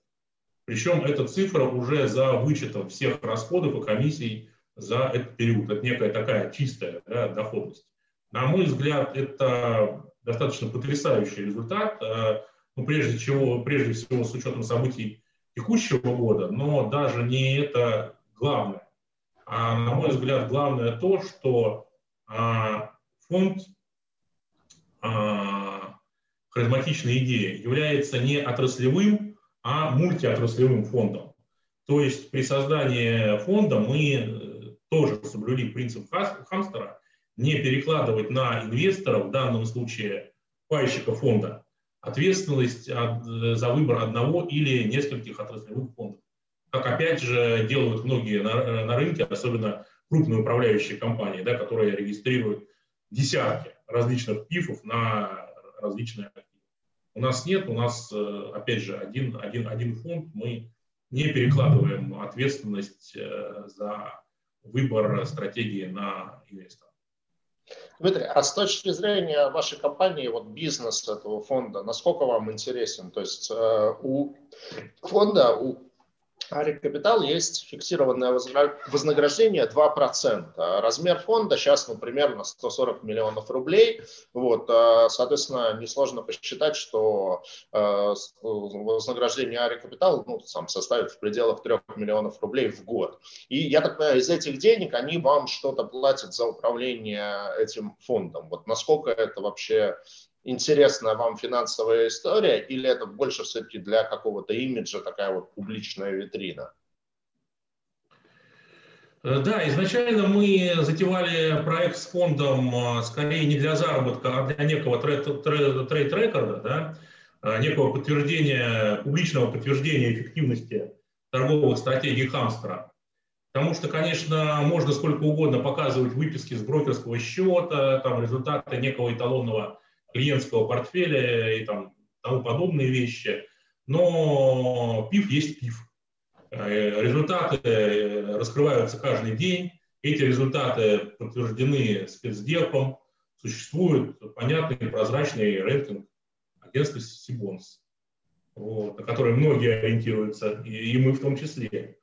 Причем эта цифра уже за вычетом всех расходов и комиссий за этот период. Это некая такая чистая да, доходность. На мой взгляд, это достаточно потрясающий результат, а, ну, прежде, всего, прежде всего с учетом событий текущего года, но даже не это главное. А на мой взгляд, главное то, что а, фонд а, харизматичной идеи является не отраслевым, а мультиотраслевым фондом. То есть при создании фонда мы э, тоже соблюли принцип хамстера не перекладывать на инвестора, в данном случае пайщика фонда, ответственность за выбор одного или нескольких отраслевых фондов. Как опять же делают многие на, на рынке, особенно крупные управляющие компании, да, которые регистрируют десятки различных пифов на различные активы. У нас нет, у нас, э, опять же, один, один, один фонд, мы не перекладываем ответственность э, за выбор стратегии на инвестора. Дмитрий, а с точки зрения вашей компании, вот бизнес этого фонда, насколько вам интересен? То есть э, у фонда, у Ари Капитал есть фиксированное вознаграждение 2%. Размер фонда сейчас, ну, примерно 140 миллионов рублей. Вот, а, соответственно, несложно посчитать, что а, вознаграждение Ари Капитал ну, сам составит в пределах 3 миллионов рублей в год. И я так понимаю, из этих денег они вам что-то платят за управление этим фондом. Вот насколько это вообще интересная вам финансовая история, или это больше все-таки для какого-то имиджа такая вот публичная витрина? Э, да, изначально мы затевали проект с фондом э, скорее не для заработка, а для некого трейд-рекорда, да, э, некого подтверждения, публичного подтверждения эффективности торговых стратегий хамстера. Потому что, конечно, можно сколько угодно показывать выписки с брокерского счета, там результаты некого эталонного клиентского портфеля и там, тому подобные вещи. Но пив есть пив. Э, результаты э, раскрываются каждый день. Эти результаты подтверждены спецдепом. Существует понятный прозрачный рейтинг агентства Сибонс, вот, на который многие ориентируются, и, и мы в том числе.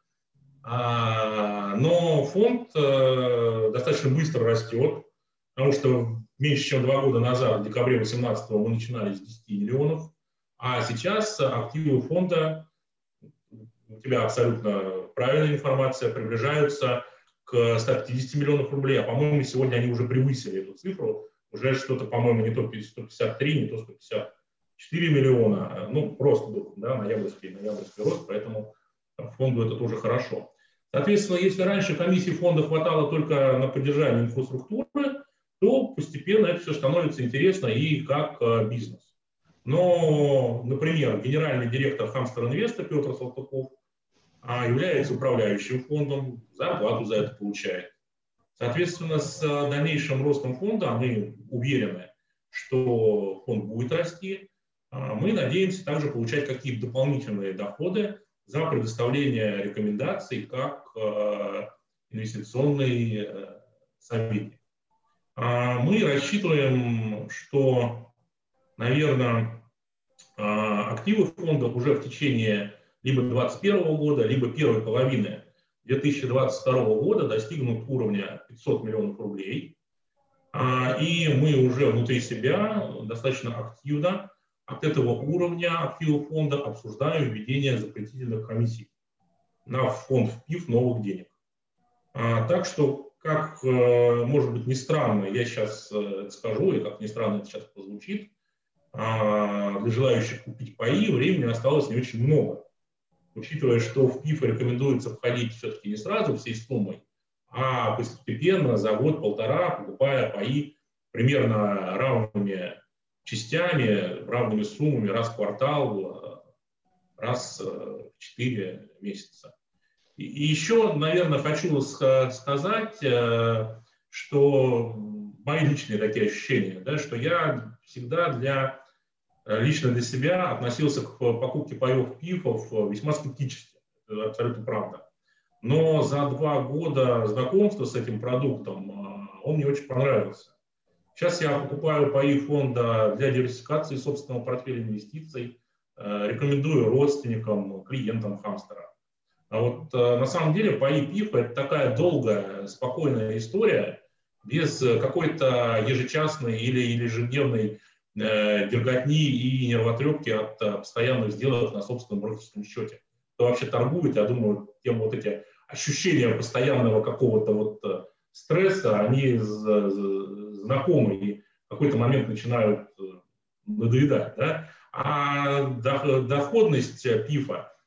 А, но фонд э, достаточно быстро растет, потому что меньше чем два года назад, в декабре 2018 мы начинали с 10 миллионов, а сейчас активы фонда, у тебя абсолютно правильная информация, приближаются к 150 миллионов рублей, а по-моему сегодня они уже превысили эту цифру, уже что-то, по-моему, не то 153, не то 154 миллиона, ну, просто был, да, ноябрьский, ноябрьский рост, поэтому фонду это тоже хорошо. Соответственно, если раньше комиссии фонда хватало только на поддержание инфраструктуры, постепенно это все становится интересно и как э, бизнес. Но, например, генеральный директор Хамстер Инвеста Петр Салтыков а, является управляющим фондом, зарплату за это получает. Соответственно, с э, дальнейшим ростом фонда мы уверены, что фонд будет расти. А, мы надеемся также получать какие-то дополнительные доходы за предоставление рекомендаций как э, инвестиционный советник. А, мы рассчитываем, что, наверное, а, активы фонда уже в течение либо 2021 года, либо первой половины 2022 года достигнут уровня 500 миллионов рублей. А, и мы уже внутри себя достаточно активно от этого уровня активов фонда обсуждаем введение запретительных комиссий на фонд впив новых денег. Так что как, э, может быть, не странно, я сейчас э, скажу, и как ни странно это сейчас прозвучит, а, для желающих купить паи времени осталось не очень много. Учитывая, что в ПИФ рекомендуется входить все-таки не сразу всей суммой, а постепенно за год-полтора, покупая паи примерно равными частями, равными суммами раз в квартал, э, раз в 4 месяца. И еще, наверное, хочу сказать, э, что мои личные такие ощущения, да, что я всегда для э, лично для себя относился к покупке паев пифов весьма скептически. Абсолютно правда. Но за два года знакомства с этим продуктом э, он мне очень понравился. Сейчас я покупаю паи фонда для диверсификации собственного портфеля инвестиций, рекомендую родственникам, клиентам хамстера. А вот э, на самом деле паи ПИФа – это такая долгая, спокойная история, без какой-то ежечасной или ежедневной э, дерготни и нервотрепки от э, постоянных сделок на собственном брокерском счете. Кто вообще торгует, я думаю, тем вот эти ощущения постоянного какого-то вот стресса, они знакомы и в какой-то момент начинают надоедать. Да? А доходность ПИФа –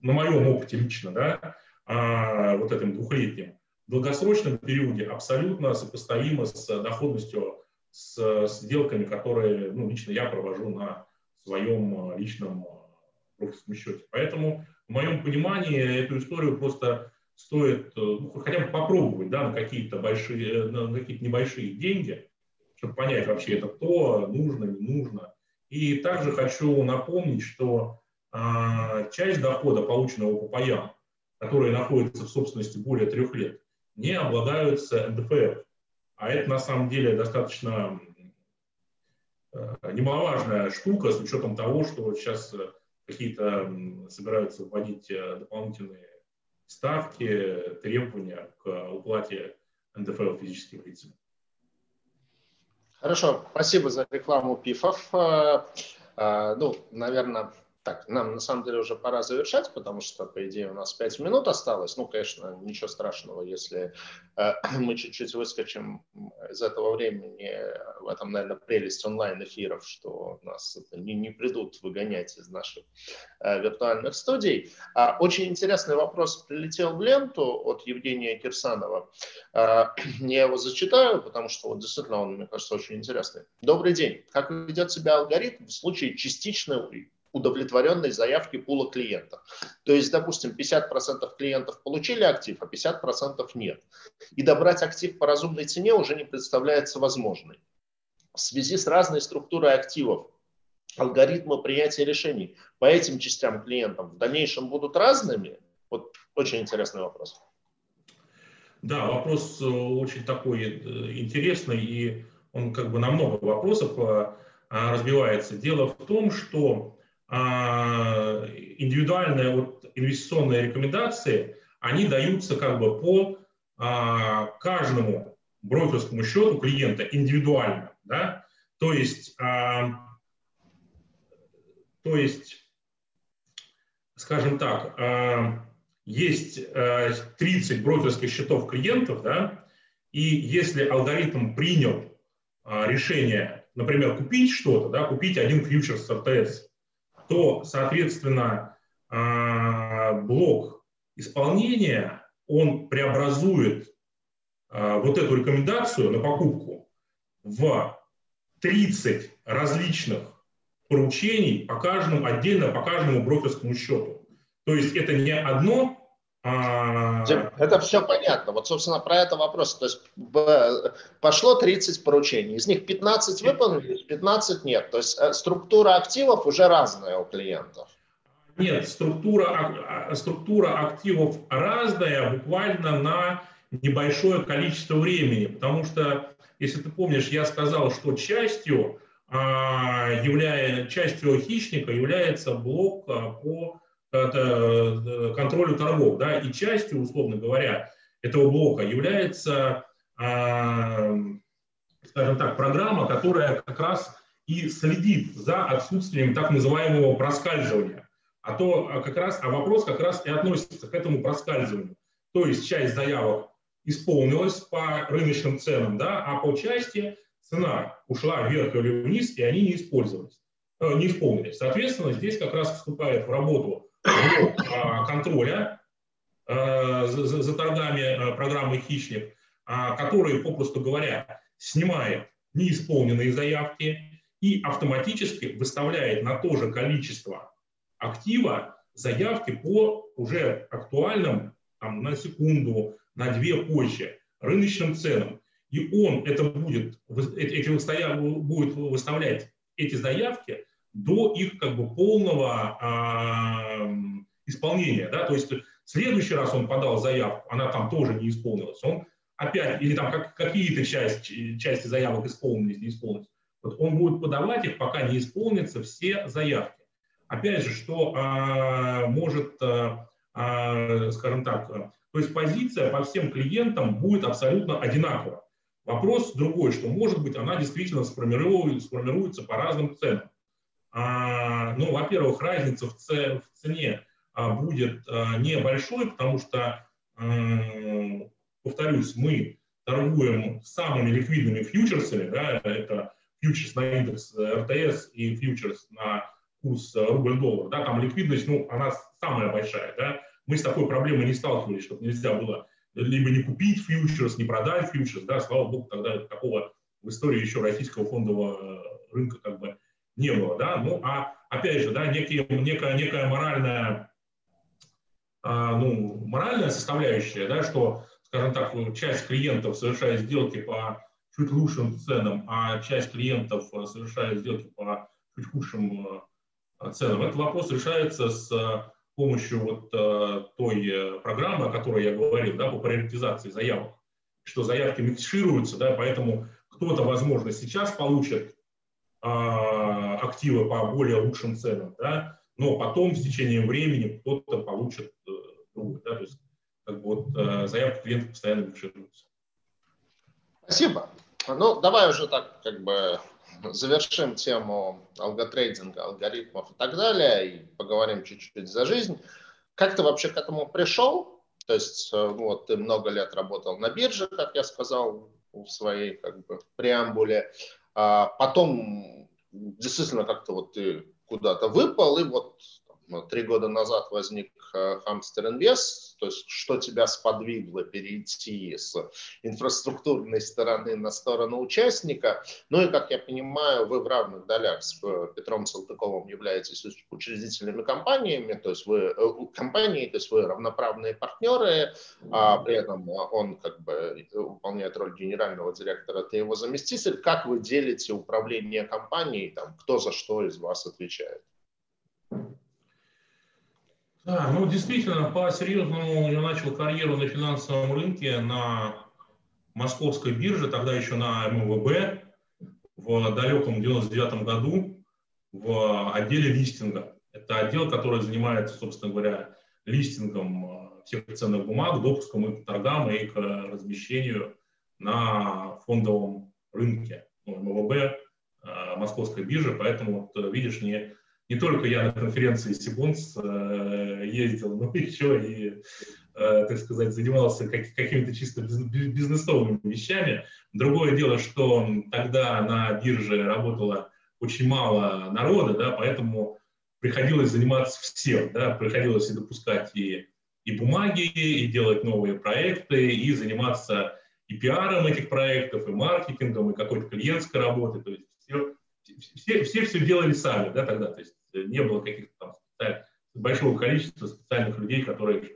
на моем опыте лично, да, а, вот этим двухлетним, в долгосрочном периоде абсолютно сопоставимо с доходностью с сделками, которые ну, лично я провожу на своем а, личном а, брокерском счете. Поэтому, в моем понимании, эту историю просто стоит э, ну, хотя бы попробовать да, на какие-то большие, э, на какие-то небольшие деньги, чтобы понять вообще это то, нужно, не нужно. И также хочу напомнить, что а, часть дохода, полученного по паям, которые находятся в собственности более трех лет, не облагаются НДФЛ. А это на самом деле достаточно э, немаловажная штука с учетом того, что сейчас какие-то собираются вводить э, дополнительные ставки, требования к уплате НДФЛ физическим лицам. Хорошо, спасибо за рекламу ПИФов. Э, э, ну, наверное, так, нам на самом деле уже пора завершать, потому что, по идее, у нас 5 минут осталось. Ну, конечно, ничего страшного, если э, <clears throat> мы чуть-чуть выскочим из этого времени. В этом, наверное, прелесть онлайн-эфиров, что нас не, не придут выгонять из наших э, виртуальных студий. А, очень интересный вопрос прилетел в ленту от Евгения Кирсанова. Э, <clears throat> я его зачитаю, потому что вот действительно он, мне кажется, очень интересный. Добрый день. Как ведет себя алгоритм в случае частичной удовлетворенной заявки пула клиентов. То есть, допустим, 50% клиентов получили актив, а 50% нет. И добрать актив по разумной цене уже не представляется возможной. В связи с разной структурой активов алгоритмы принятия решений по этим частям клиентам в дальнейшем будут разными? Вот очень интересный вопрос. Да, вопрос э, очень такой э, интересный, и он как бы на много вопросов э, разбивается. Дело в том, что а, индивидуальные вот инвестиционные рекомендации, они даются как бы по а, каждому брокерскому счету клиента индивидуально. Да? То есть, а, то есть, скажем так, есть 30 брокерских счетов клиентов, да, и если алгоритм принял решение, например, купить что-то, да, купить один фьючерс РТС, то, соответственно, а, блок исполнения, он преобразует а, вот эту рекомендацию на покупку в 30 различных поручений по каждому отдельно по каждому брокерскому счету. То есть это не одно это все понятно. Вот, собственно, про это вопрос. То есть пошло 30 поручений, из них 15 выполнились, 15 нет. То есть э, структура активов уже разная у клиентов. Нет, структура, а, структура активов разная буквально на небольшое количество времени. Потому что, если ты помнишь, я сказал, что частью, а, являя, частью хищника является блок по контролю торгов. Да, и частью, условно говоря, этого блока является, а, скажем так, программа, которая как раз и следит за отсутствием так называемого проскальзывания. А то а как раз, а вопрос как раз и относится к этому проскальзыванию. То есть часть заявок исполнилась по рыночным ценам, да, а по части цена ушла вверх или вниз, и они не использовались, э, не исполнились. Соответственно, здесь как раз вступает в работу контроля э, за, за торгами э, программы «Хищник», а, который, попросту говоря, снимает неисполненные заявки и автоматически выставляет на то же количество актива заявки по уже актуальным там, на секунду, на две позже рыночным ценам. И он это будет, эти, будет выставлять эти заявки до их как бы полного а, исполнения. Да? То есть следующий раз он подал заявку, она там тоже не исполнилась. Он опять, или там как, какие-то части, части заявок исполнились, не исполнились. Вот он будет подавать их, пока не исполнятся все заявки. Опять же, что а, может, а, скажем так, то есть позиция по всем клиентам будет абсолютно одинакова. Вопрос другой, что может быть она действительно сформируется, сформируется по разным ценам. А, ну, во-первых, разница в, цене а, будет а, небольшой, потому что, повторюсь, мы торгуем самыми ликвидными фьючерсами, да, это фьючерс на индекс РТС и фьючерс на курс рубль-доллар, да, там ликвидность, ну, она самая большая, да, мы с такой проблемой не сталкивались, чтобы нельзя было либо не купить фьючерс, не продать фьючерс, да, слава богу, тогда такого в истории еще российского фондового рынка как бы не было, да, ну, а опять же, да, некие, некая, некая моральная, а, ну, моральная составляющая, да, что, скажем так, часть клиентов совершает сделки по чуть лучшим ценам, а часть клиентов совершает сделки по чуть худшим а, ценам. Этот вопрос решается с помощью вот той э, программы, о которой я говорил, да, по приоритизации заявок, что заявки микшируются, да, поэтому кто-то, возможно, сейчас получит активы по более лучшим ценам, да, но потом с течением времени кто-то получит э, другой. Да, то есть как бы вот э, заявки клиентов постоянно бушируются. Спасибо. Ну, давай уже так как бы завершим тему алготрейдинга, алгоритмов и так далее, и поговорим чуть-чуть за жизнь. Как ты вообще к этому пришел? То есть э, вот ты много лет работал на бирже, как я сказал в своей как бы преамбуле. А потом действительно как-то вот ты куда-то выпал, и вот три года назад возник Hamster Invest, то есть что тебя сподвигло перейти с инфраструктурной стороны на сторону участника. Ну и, как я понимаю, вы в равных долях с э, Петром Салтыковым являетесь учредителями компаниями, то есть вы э, компании, то есть вы равноправные партнеры, а при этом он как бы выполняет роль генерального директора, ты его заместитель. Как вы делите управление компанией, там, кто за что из вас отвечает? Да, ну действительно, по-серьезному я начал карьеру на финансовом рынке на московской бирже, тогда еще на МВБ, в далеком 99 году в отделе листинга. Это отдел, который занимается, собственно говоря, листингом э, всех ценных бумаг, допуском их к торгам и к размещению на фондовом рынке. Ну, МВБ, э, московской биржи, поэтому, вот, видишь, не не только я на конференции Сибонс э, ездил, но <laughs> еще и, э, так сказать, занимался как, какими-то чисто бизнесовыми вещами. Другое дело, что тогда на бирже работало очень мало народа, да, поэтому приходилось заниматься всем, да, приходилось и допускать и, и бумаги, и делать новые проекты, и заниматься и пиаром этих проектов, и маркетингом, и какой-то клиентской работой, то есть все, все, все все делали сами, да, тогда, то есть не было каких-то там большого количества специальных людей, которые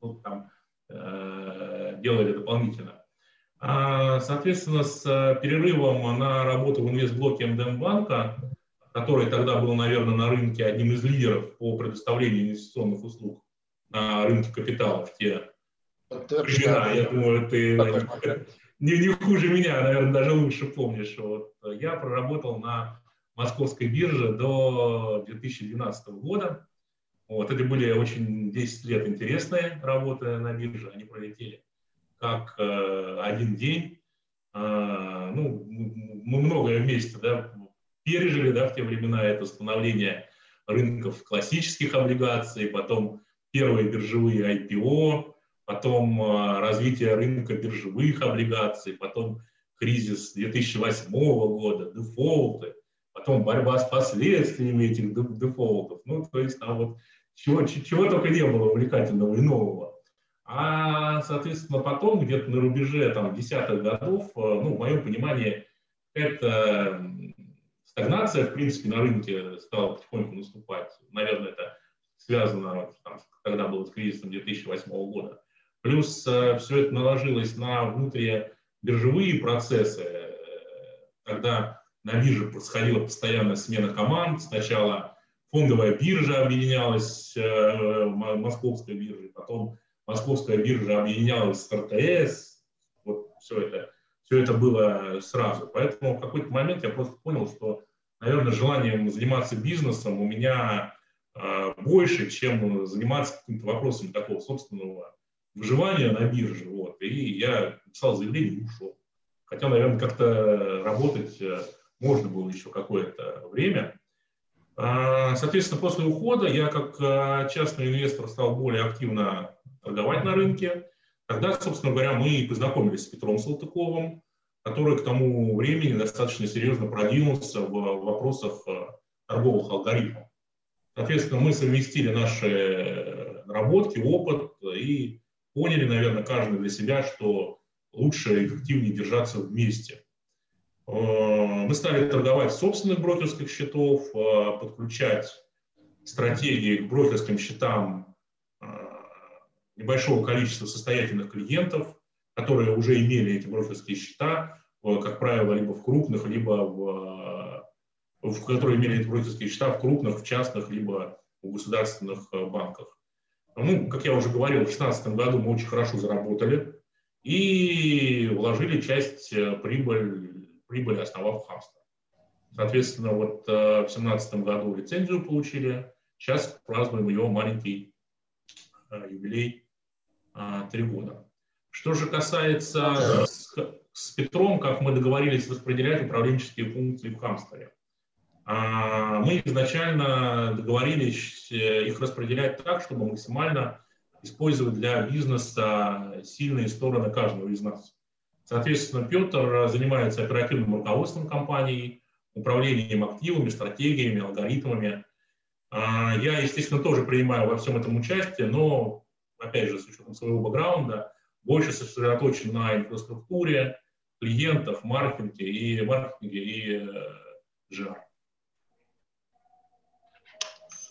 ну, там, э, делали дополнительно. А, соответственно, с э, перерывом на работу в инвестблоке МДМ-банка, который тогда был, наверное, на рынке одним из лидеров по предоставлению инвестиционных услуг на рынке капитала в те времена, я думаю, ты не, не хуже меня, наверное, даже лучше помнишь. Вот, я проработал на московской бирже до 2012 года. Вот, это были очень 10 лет интересные работы на бирже, они пролетели как э, один день. Э, ну, мы многое вместе да, пережили да, в те времена это становление рынков классических облигаций, потом первые биржевые IPO, потом э, развитие рынка биржевых облигаций, потом кризис 2008 года, дефолты, потом борьба с последствиями этих дефолтов. Ну, то есть там вот чего, чего только не было увлекательного и нового. А, соответственно, потом, где-то на рубеже там, десятых годов, э, ну, в моем понимании, эта стагнация, в принципе, на рынке стала потихоньку наступать. Наверное, это связано, там, когда был с кризисом 2008 года. Плюс э, все это наложилось на внутрибиржевые процессы, э, когда на бирже происходила постоянная смена команд. Сначала фондовая биржа объединялась э, московской биржей, потом московская биржа объединялась с РТС. Вот все это, все это было сразу. Поэтому в какой-то момент я просто понял, что, наверное, желанием заниматься бизнесом у меня э, больше, чем заниматься какими-то вопросами такого собственного выживания на бирже. Вот. И я написал заявление и ушел. Хотя, наверное, как-то работать э, можно было еще какое-то время. А, соответственно, после ухода я как а, частный инвестор стал более активно торговать на рынке. Тогда, собственно говоря, мы познакомились с Петром Салтыковым, который к тому времени достаточно серьезно продвинулся в вопросах а, торговых алгоритмов. Соответственно, мы совместили наши наработки, опыт и поняли, наверное, каждый для себя, что лучше и эффективнее держаться вместе. Э, мы стали торговать собственных брокерских счетов, э, подключать стратегии к брокерским счетам э, небольшого количества состоятельных клиентов, которые уже имели эти брокерские счета, как правило, либо в крупных, либо в, в которые имели эти брокерские счета в крупных, в частных, либо в государственных банках. Ну, как я уже говорил, в 2016 году мы очень хорошо заработали и вложили часть прибыли прибыль, основав хамство. Соответственно, вот в 2017 году лицензию получили, сейчас празднуем ее маленький юбилей три года. Что же касается с, с Петром, как мы договорились распределять управленческие функции в Хамстере. Мы изначально договорились э, их распределять так, чтобы максимально использовать для бизнеса сильные стороны каждого из нас. Соответственно, Петр занимается оперативным руководством компании, управлением активами, стратегиями, алгоритмами. А, я, естественно, тоже принимаю во всем этом участие, но, опять же, с учетом своего бэкграунда, больше сосредоточен на инфраструктуре, клиентов, маркетинге и маркетинге и э, GR.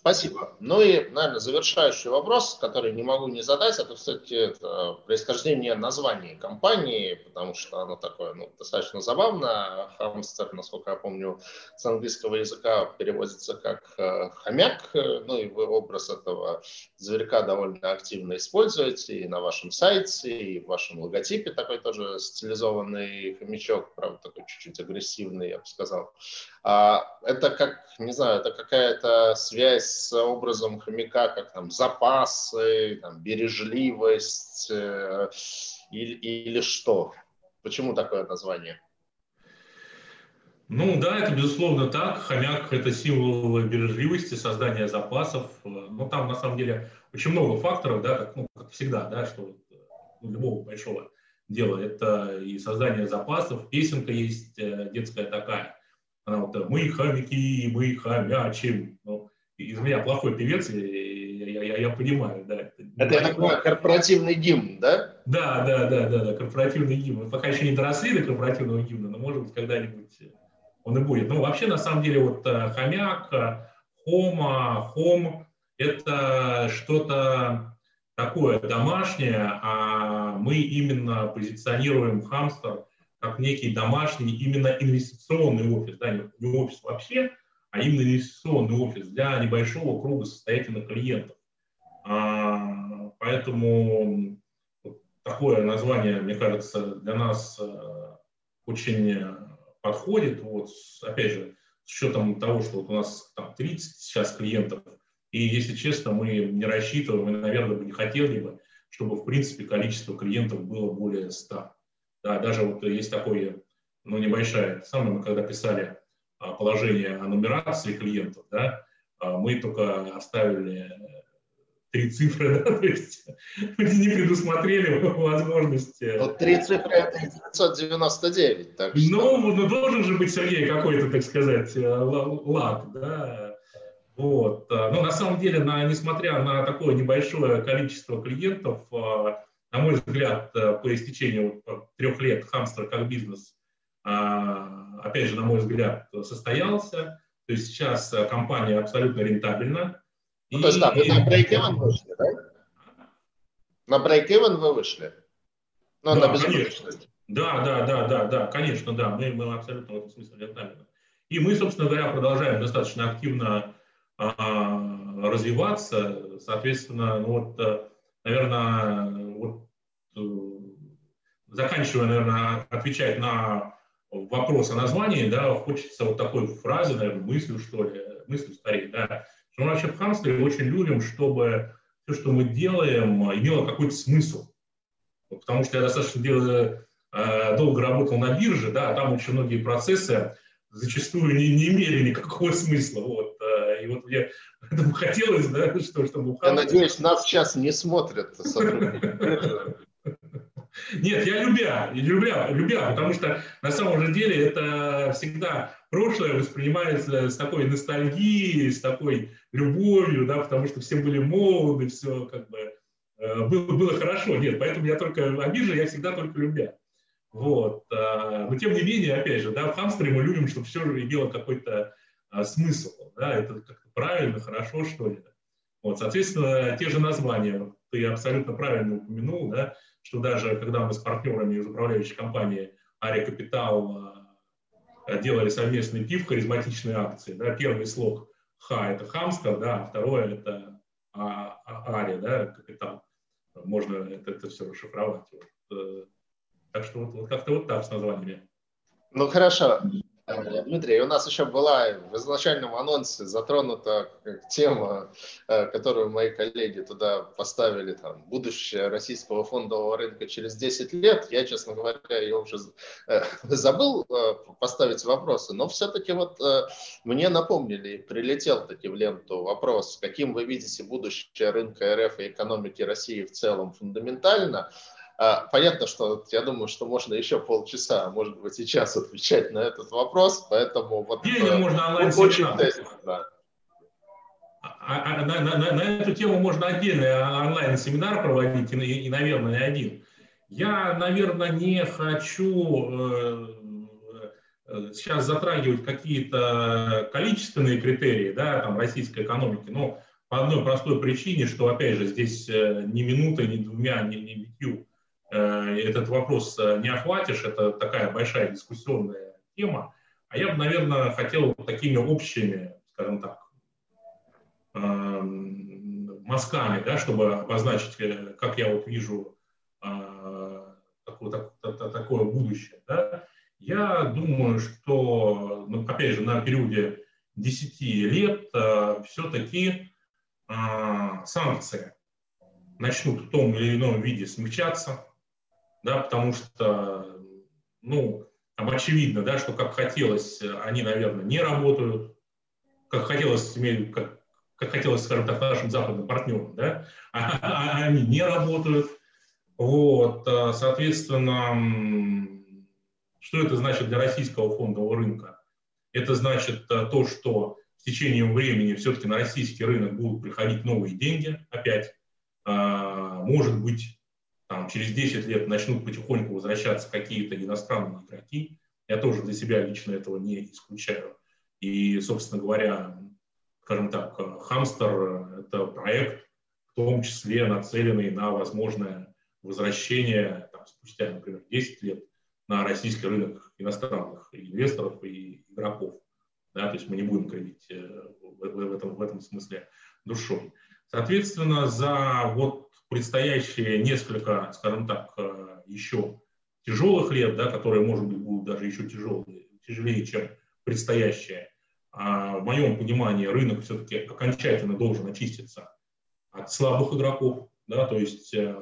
Спасибо. Ну и, наверное, завершающий вопрос, который не могу не задать, это, кстати, это происхождение названия компании, потому что оно такое ну, достаточно забавно. Хамстер, насколько я помню, с английского языка переводится как э, хомяк, ну и вы образ этого зверька довольно активно используете и на вашем сайте, и в вашем логотипе такой тоже стилизованный хомячок, правда, такой чуть-чуть агрессивный, я бы сказал. А, это как, не знаю, это какая-то связь с образом хомяка, как там запасы, там, бережливость э, или, или что? Почему такое название? Ну да, это безусловно так. Хомяк – это символ бережливости, создания запасов. Но там на самом деле очень много факторов, да, как, ну, как всегда, да, что ну, любого большого дела. Это и создание запасов, песенка есть э, детская такая – она вот, мы хомяки, мы хомячим. Ну, из меня плохой певец, я, я, я, я понимаю, да. Это, это такой корпоративный гимн, да? Да, да, да, да, да, корпоративный гимн. Мы пока еще не доросли до корпоративного гимна, но может быть когда-нибудь он и будет. Ну, вообще, на самом деле, вот э, хомяк, хома, хом – это что-то такое домашнее, а мы именно позиционируем хамстер как некий домашний именно инвестиционный офис, да, не офис вообще, а именно инвестиционный офис для небольшого круга состоятельных клиентов. А, поэтому такое название, мне кажется, для нас э, очень подходит. Вот, опять же, с учетом того, что вот у нас там 30 сейчас клиентов, и, если честно, мы не рассчитываем, и, наверное, бы не хотели бы, чтобы, в принципе, количество клиентов было более 100. Да, даже вот есть такое, ну, небольшая, самое, мы когда писали положение о нумерации клиентов, да, а, мы только оставили три цифры, <laughs> да, то есть мы не предусмотрели возможности. Вот три цифры это 999, так что... Ну, ну, должен же быть, Сергей, какой-то, так сказать, э, лак, да, вот. А, но на самом деле, на, несмотря на такое небольшое количество клиентов, на мой взгляд, э, по истечению трех лет хамстер как бизнес, а, опять же, на мой взгляд, состоялся. То есть сейчас э, компания абсолютно рентабельна. Ну, то есть, да, вы на break-even вышли, да? На break-even вы вышли? Ну, да, на конечно. Да, да, да, да, да, конечно, да, мы, мы абсолютно в этом смысле рентабельны. И мы, собственно говоря, продолжаем достаточно активно а, развиваться. Соответственно, ну, вот, э, наверное, вот, э, заканчивая, наверное, отвечать на вопрос о названии, да, хочется вот такой фразы, наверное, мыслью, что ли, мыслью старей, да, что мы вообще в хамстве очень любим, чтобы все, что мы делаем, имело какой-то смысл. Потому что я достаточно делаю, э, долго работал на бирже, да, а там очень многие процессы зачастую не, не имели никакого смысла. Вот. И вот мне поэтому <laughs> хотелось, да, что, чтобы... Я надеюсь, нас сейчас не смотрят Нет, я любя, любя, любя, потому что на самом же деле это всегда прошлое воспринимается с такой ностальгией, с такой любовью, да, потому что все были молоды, все как бы э, было, было хорошо. Нет, поэтому я только обижен, я всегда только любя. Вот. А, но тем не менее, опять же, да, в хамстере мы любим, чтобы все имело какой-то а, смысл, да, это как-то правильно, хорошо, что ли. Вот, соответственно, те же названия, ты абсолютно правильно упомянул, да, что даже когда мы с партнерами из управляющей компании Ария Капитал а, делали совместный пив харизматичные акции, да, первый слог Х – это хамстер, да, а второе – это а, Ария, да, Капитал. Можно это, это все расшифровать. Э, так что вот, вот как-то вот так с названиями. Ну хорошо. Дмитрий, у нас еще была в изначальном анонсе затронута тема, э, которую мои коллеги туда поставили, там, будущее российского фондового рынка через 10 лет. Я, честно говоря, ее уже э, <laughs> забыл э, поставить вопросы, но все-таки вот мне напомнили, прилетел таки в ленту вопрос, каким вы видите будущее рынка РФ и экономики России в целом фундаментально. А, понятно, что я думаю, что можно еще полчаса, может быть, и час отвечать на этот вопрос, поэтому вот Или э, можно онлайн очень да. А, а, на, на, на эту тему можно отдельный онлайн-семинар проводить, и, и, наверное, не один. Я, наверное, не хочу э, э, сейчас затрагивать какие-то количественные критерии да, там, российской экономики, но по одной простой причине, что, опять же, здесь ни минутой, ни двумя, ни, ни пятью Э, этот вопрос э, не охватишь, это такая большая дискуссионная тема. А я бы, наверное, хотел такими общими, скажем так, эм, мазками, да, чтобы обозначить, э, как я вот вижу такое, такое будущее. Да. Я думаю, что, ну, опять же, на периоде 10 лет все-таки санкции начнут в том или ином виде смягчаться, да, потому что, ну, там очевидно, да, что как хотелось, они, наверное, не работают, как хотелось, как, как хотелось, скажем так, нашим западным партнерам, да, а, <laughs> а они не работают. Вот, а, соответственно, что это значит для российского фондового рынка? Это значит а, то, что с течением времени все-таки на российский рынок будут приходить новые деньги опять. Может быть, там, через 10 лет начнут потихоньку возвращаться какие-то иностранные игроки. Я тоже для себя лично этого не исключаю. И, собственно говоря, скажем так, «Хамстер» — это проект, в том числе нацеленный на возможное возвращение там, спустя, например, 10 лет на российский рынок иностранных инвесторов и игроков. Да, то есть мы не будем кривить э, в, этом, в этом смысле душой. Соответственно, за вот предстоящие несколько, скажем так, э, еще тяжелых лет, да, которые, может быть, будут даже еще тяжелые, тяжелее, чем предстоящие, а в моем понимании рынок все-таки окончательно должен очиститься от слабых игроков, да, то есть э,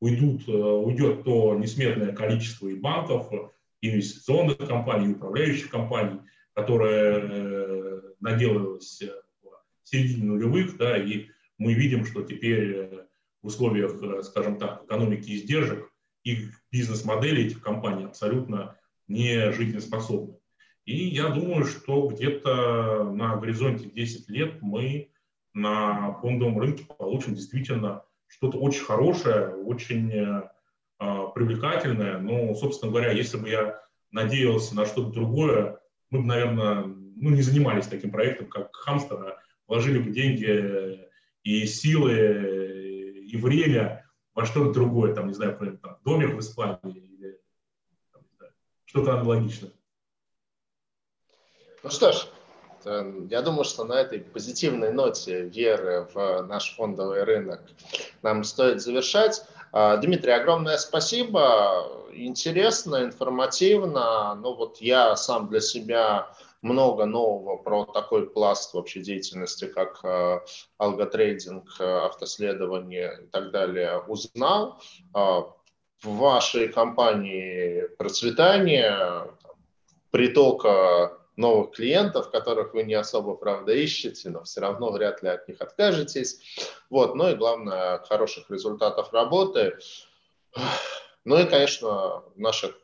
уйдут, э, уйдет то несметное количество и банков, и инвестиционных компаний, и управляющих компаний, которые наделалось в середине нулевых, да, и мы видим, что теперь в условиях, э, скажем так, экономики издержек, их бизнес-модели этих компаний абсолютно не жизнеспособны. И я думаю, что где-то на горизонте 10 лет мы на фондовом рынке получим действительно что-то очень хорошее, очень э, привлекательное. Но, собственно говоря, если бы я надеялся на что-то другое, мы бы, наверное, ну, не занимались таким проектом, как Хамстера, вложили бы деньги и силы и время во что-то другое, там, не знаю, например, там, домик в Испании или что-то аналогичное. Ну что ж, я думаю, что на этой позитивной ноте веры в наш фондовый рынок нам стоит завершать. А, Дмитрий, огромное спасибо. Интересно, информативно. Ну вот я сам для себя много нового про такой пласт вообще деятельности, как э, алготрейдинг, э, автоследование и так далее, узнал. Э, в вашей компании процветание, притока новых клиентов, которых вы не особо, правда, ищете, но все равно вряд ли от них откажетесь. Вот. Ну и главное, хороших результатов работы. Ну и, конечно, в наших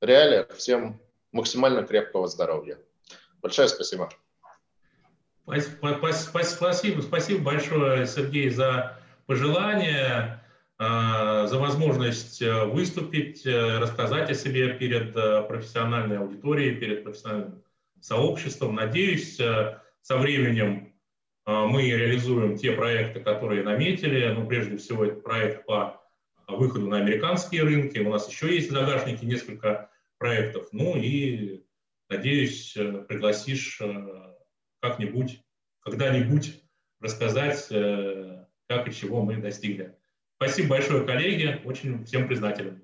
реалиях всем максимально крепкого здоровья. Большое спасибо. Спасибо, спасибо большое, Сергей, за пожелания, а, за возможность э, выступить, э, рассказать о себе перед э, профессиональной аудиторией, перед профессиональным сообществом. Надеюсь, со временем мы реализуем те проекты, которые наметили. Ну, прежде всего, это проект по выходу на американские рынки. У нас еще есть в загашнике несколько проектов. Ну и, надеюсь, э, пригласишь э, как-нибудь, когда-нибудь рассказать, э, как и чего мы достигли. Спасибо большое, коллеги. Очень всем признателен.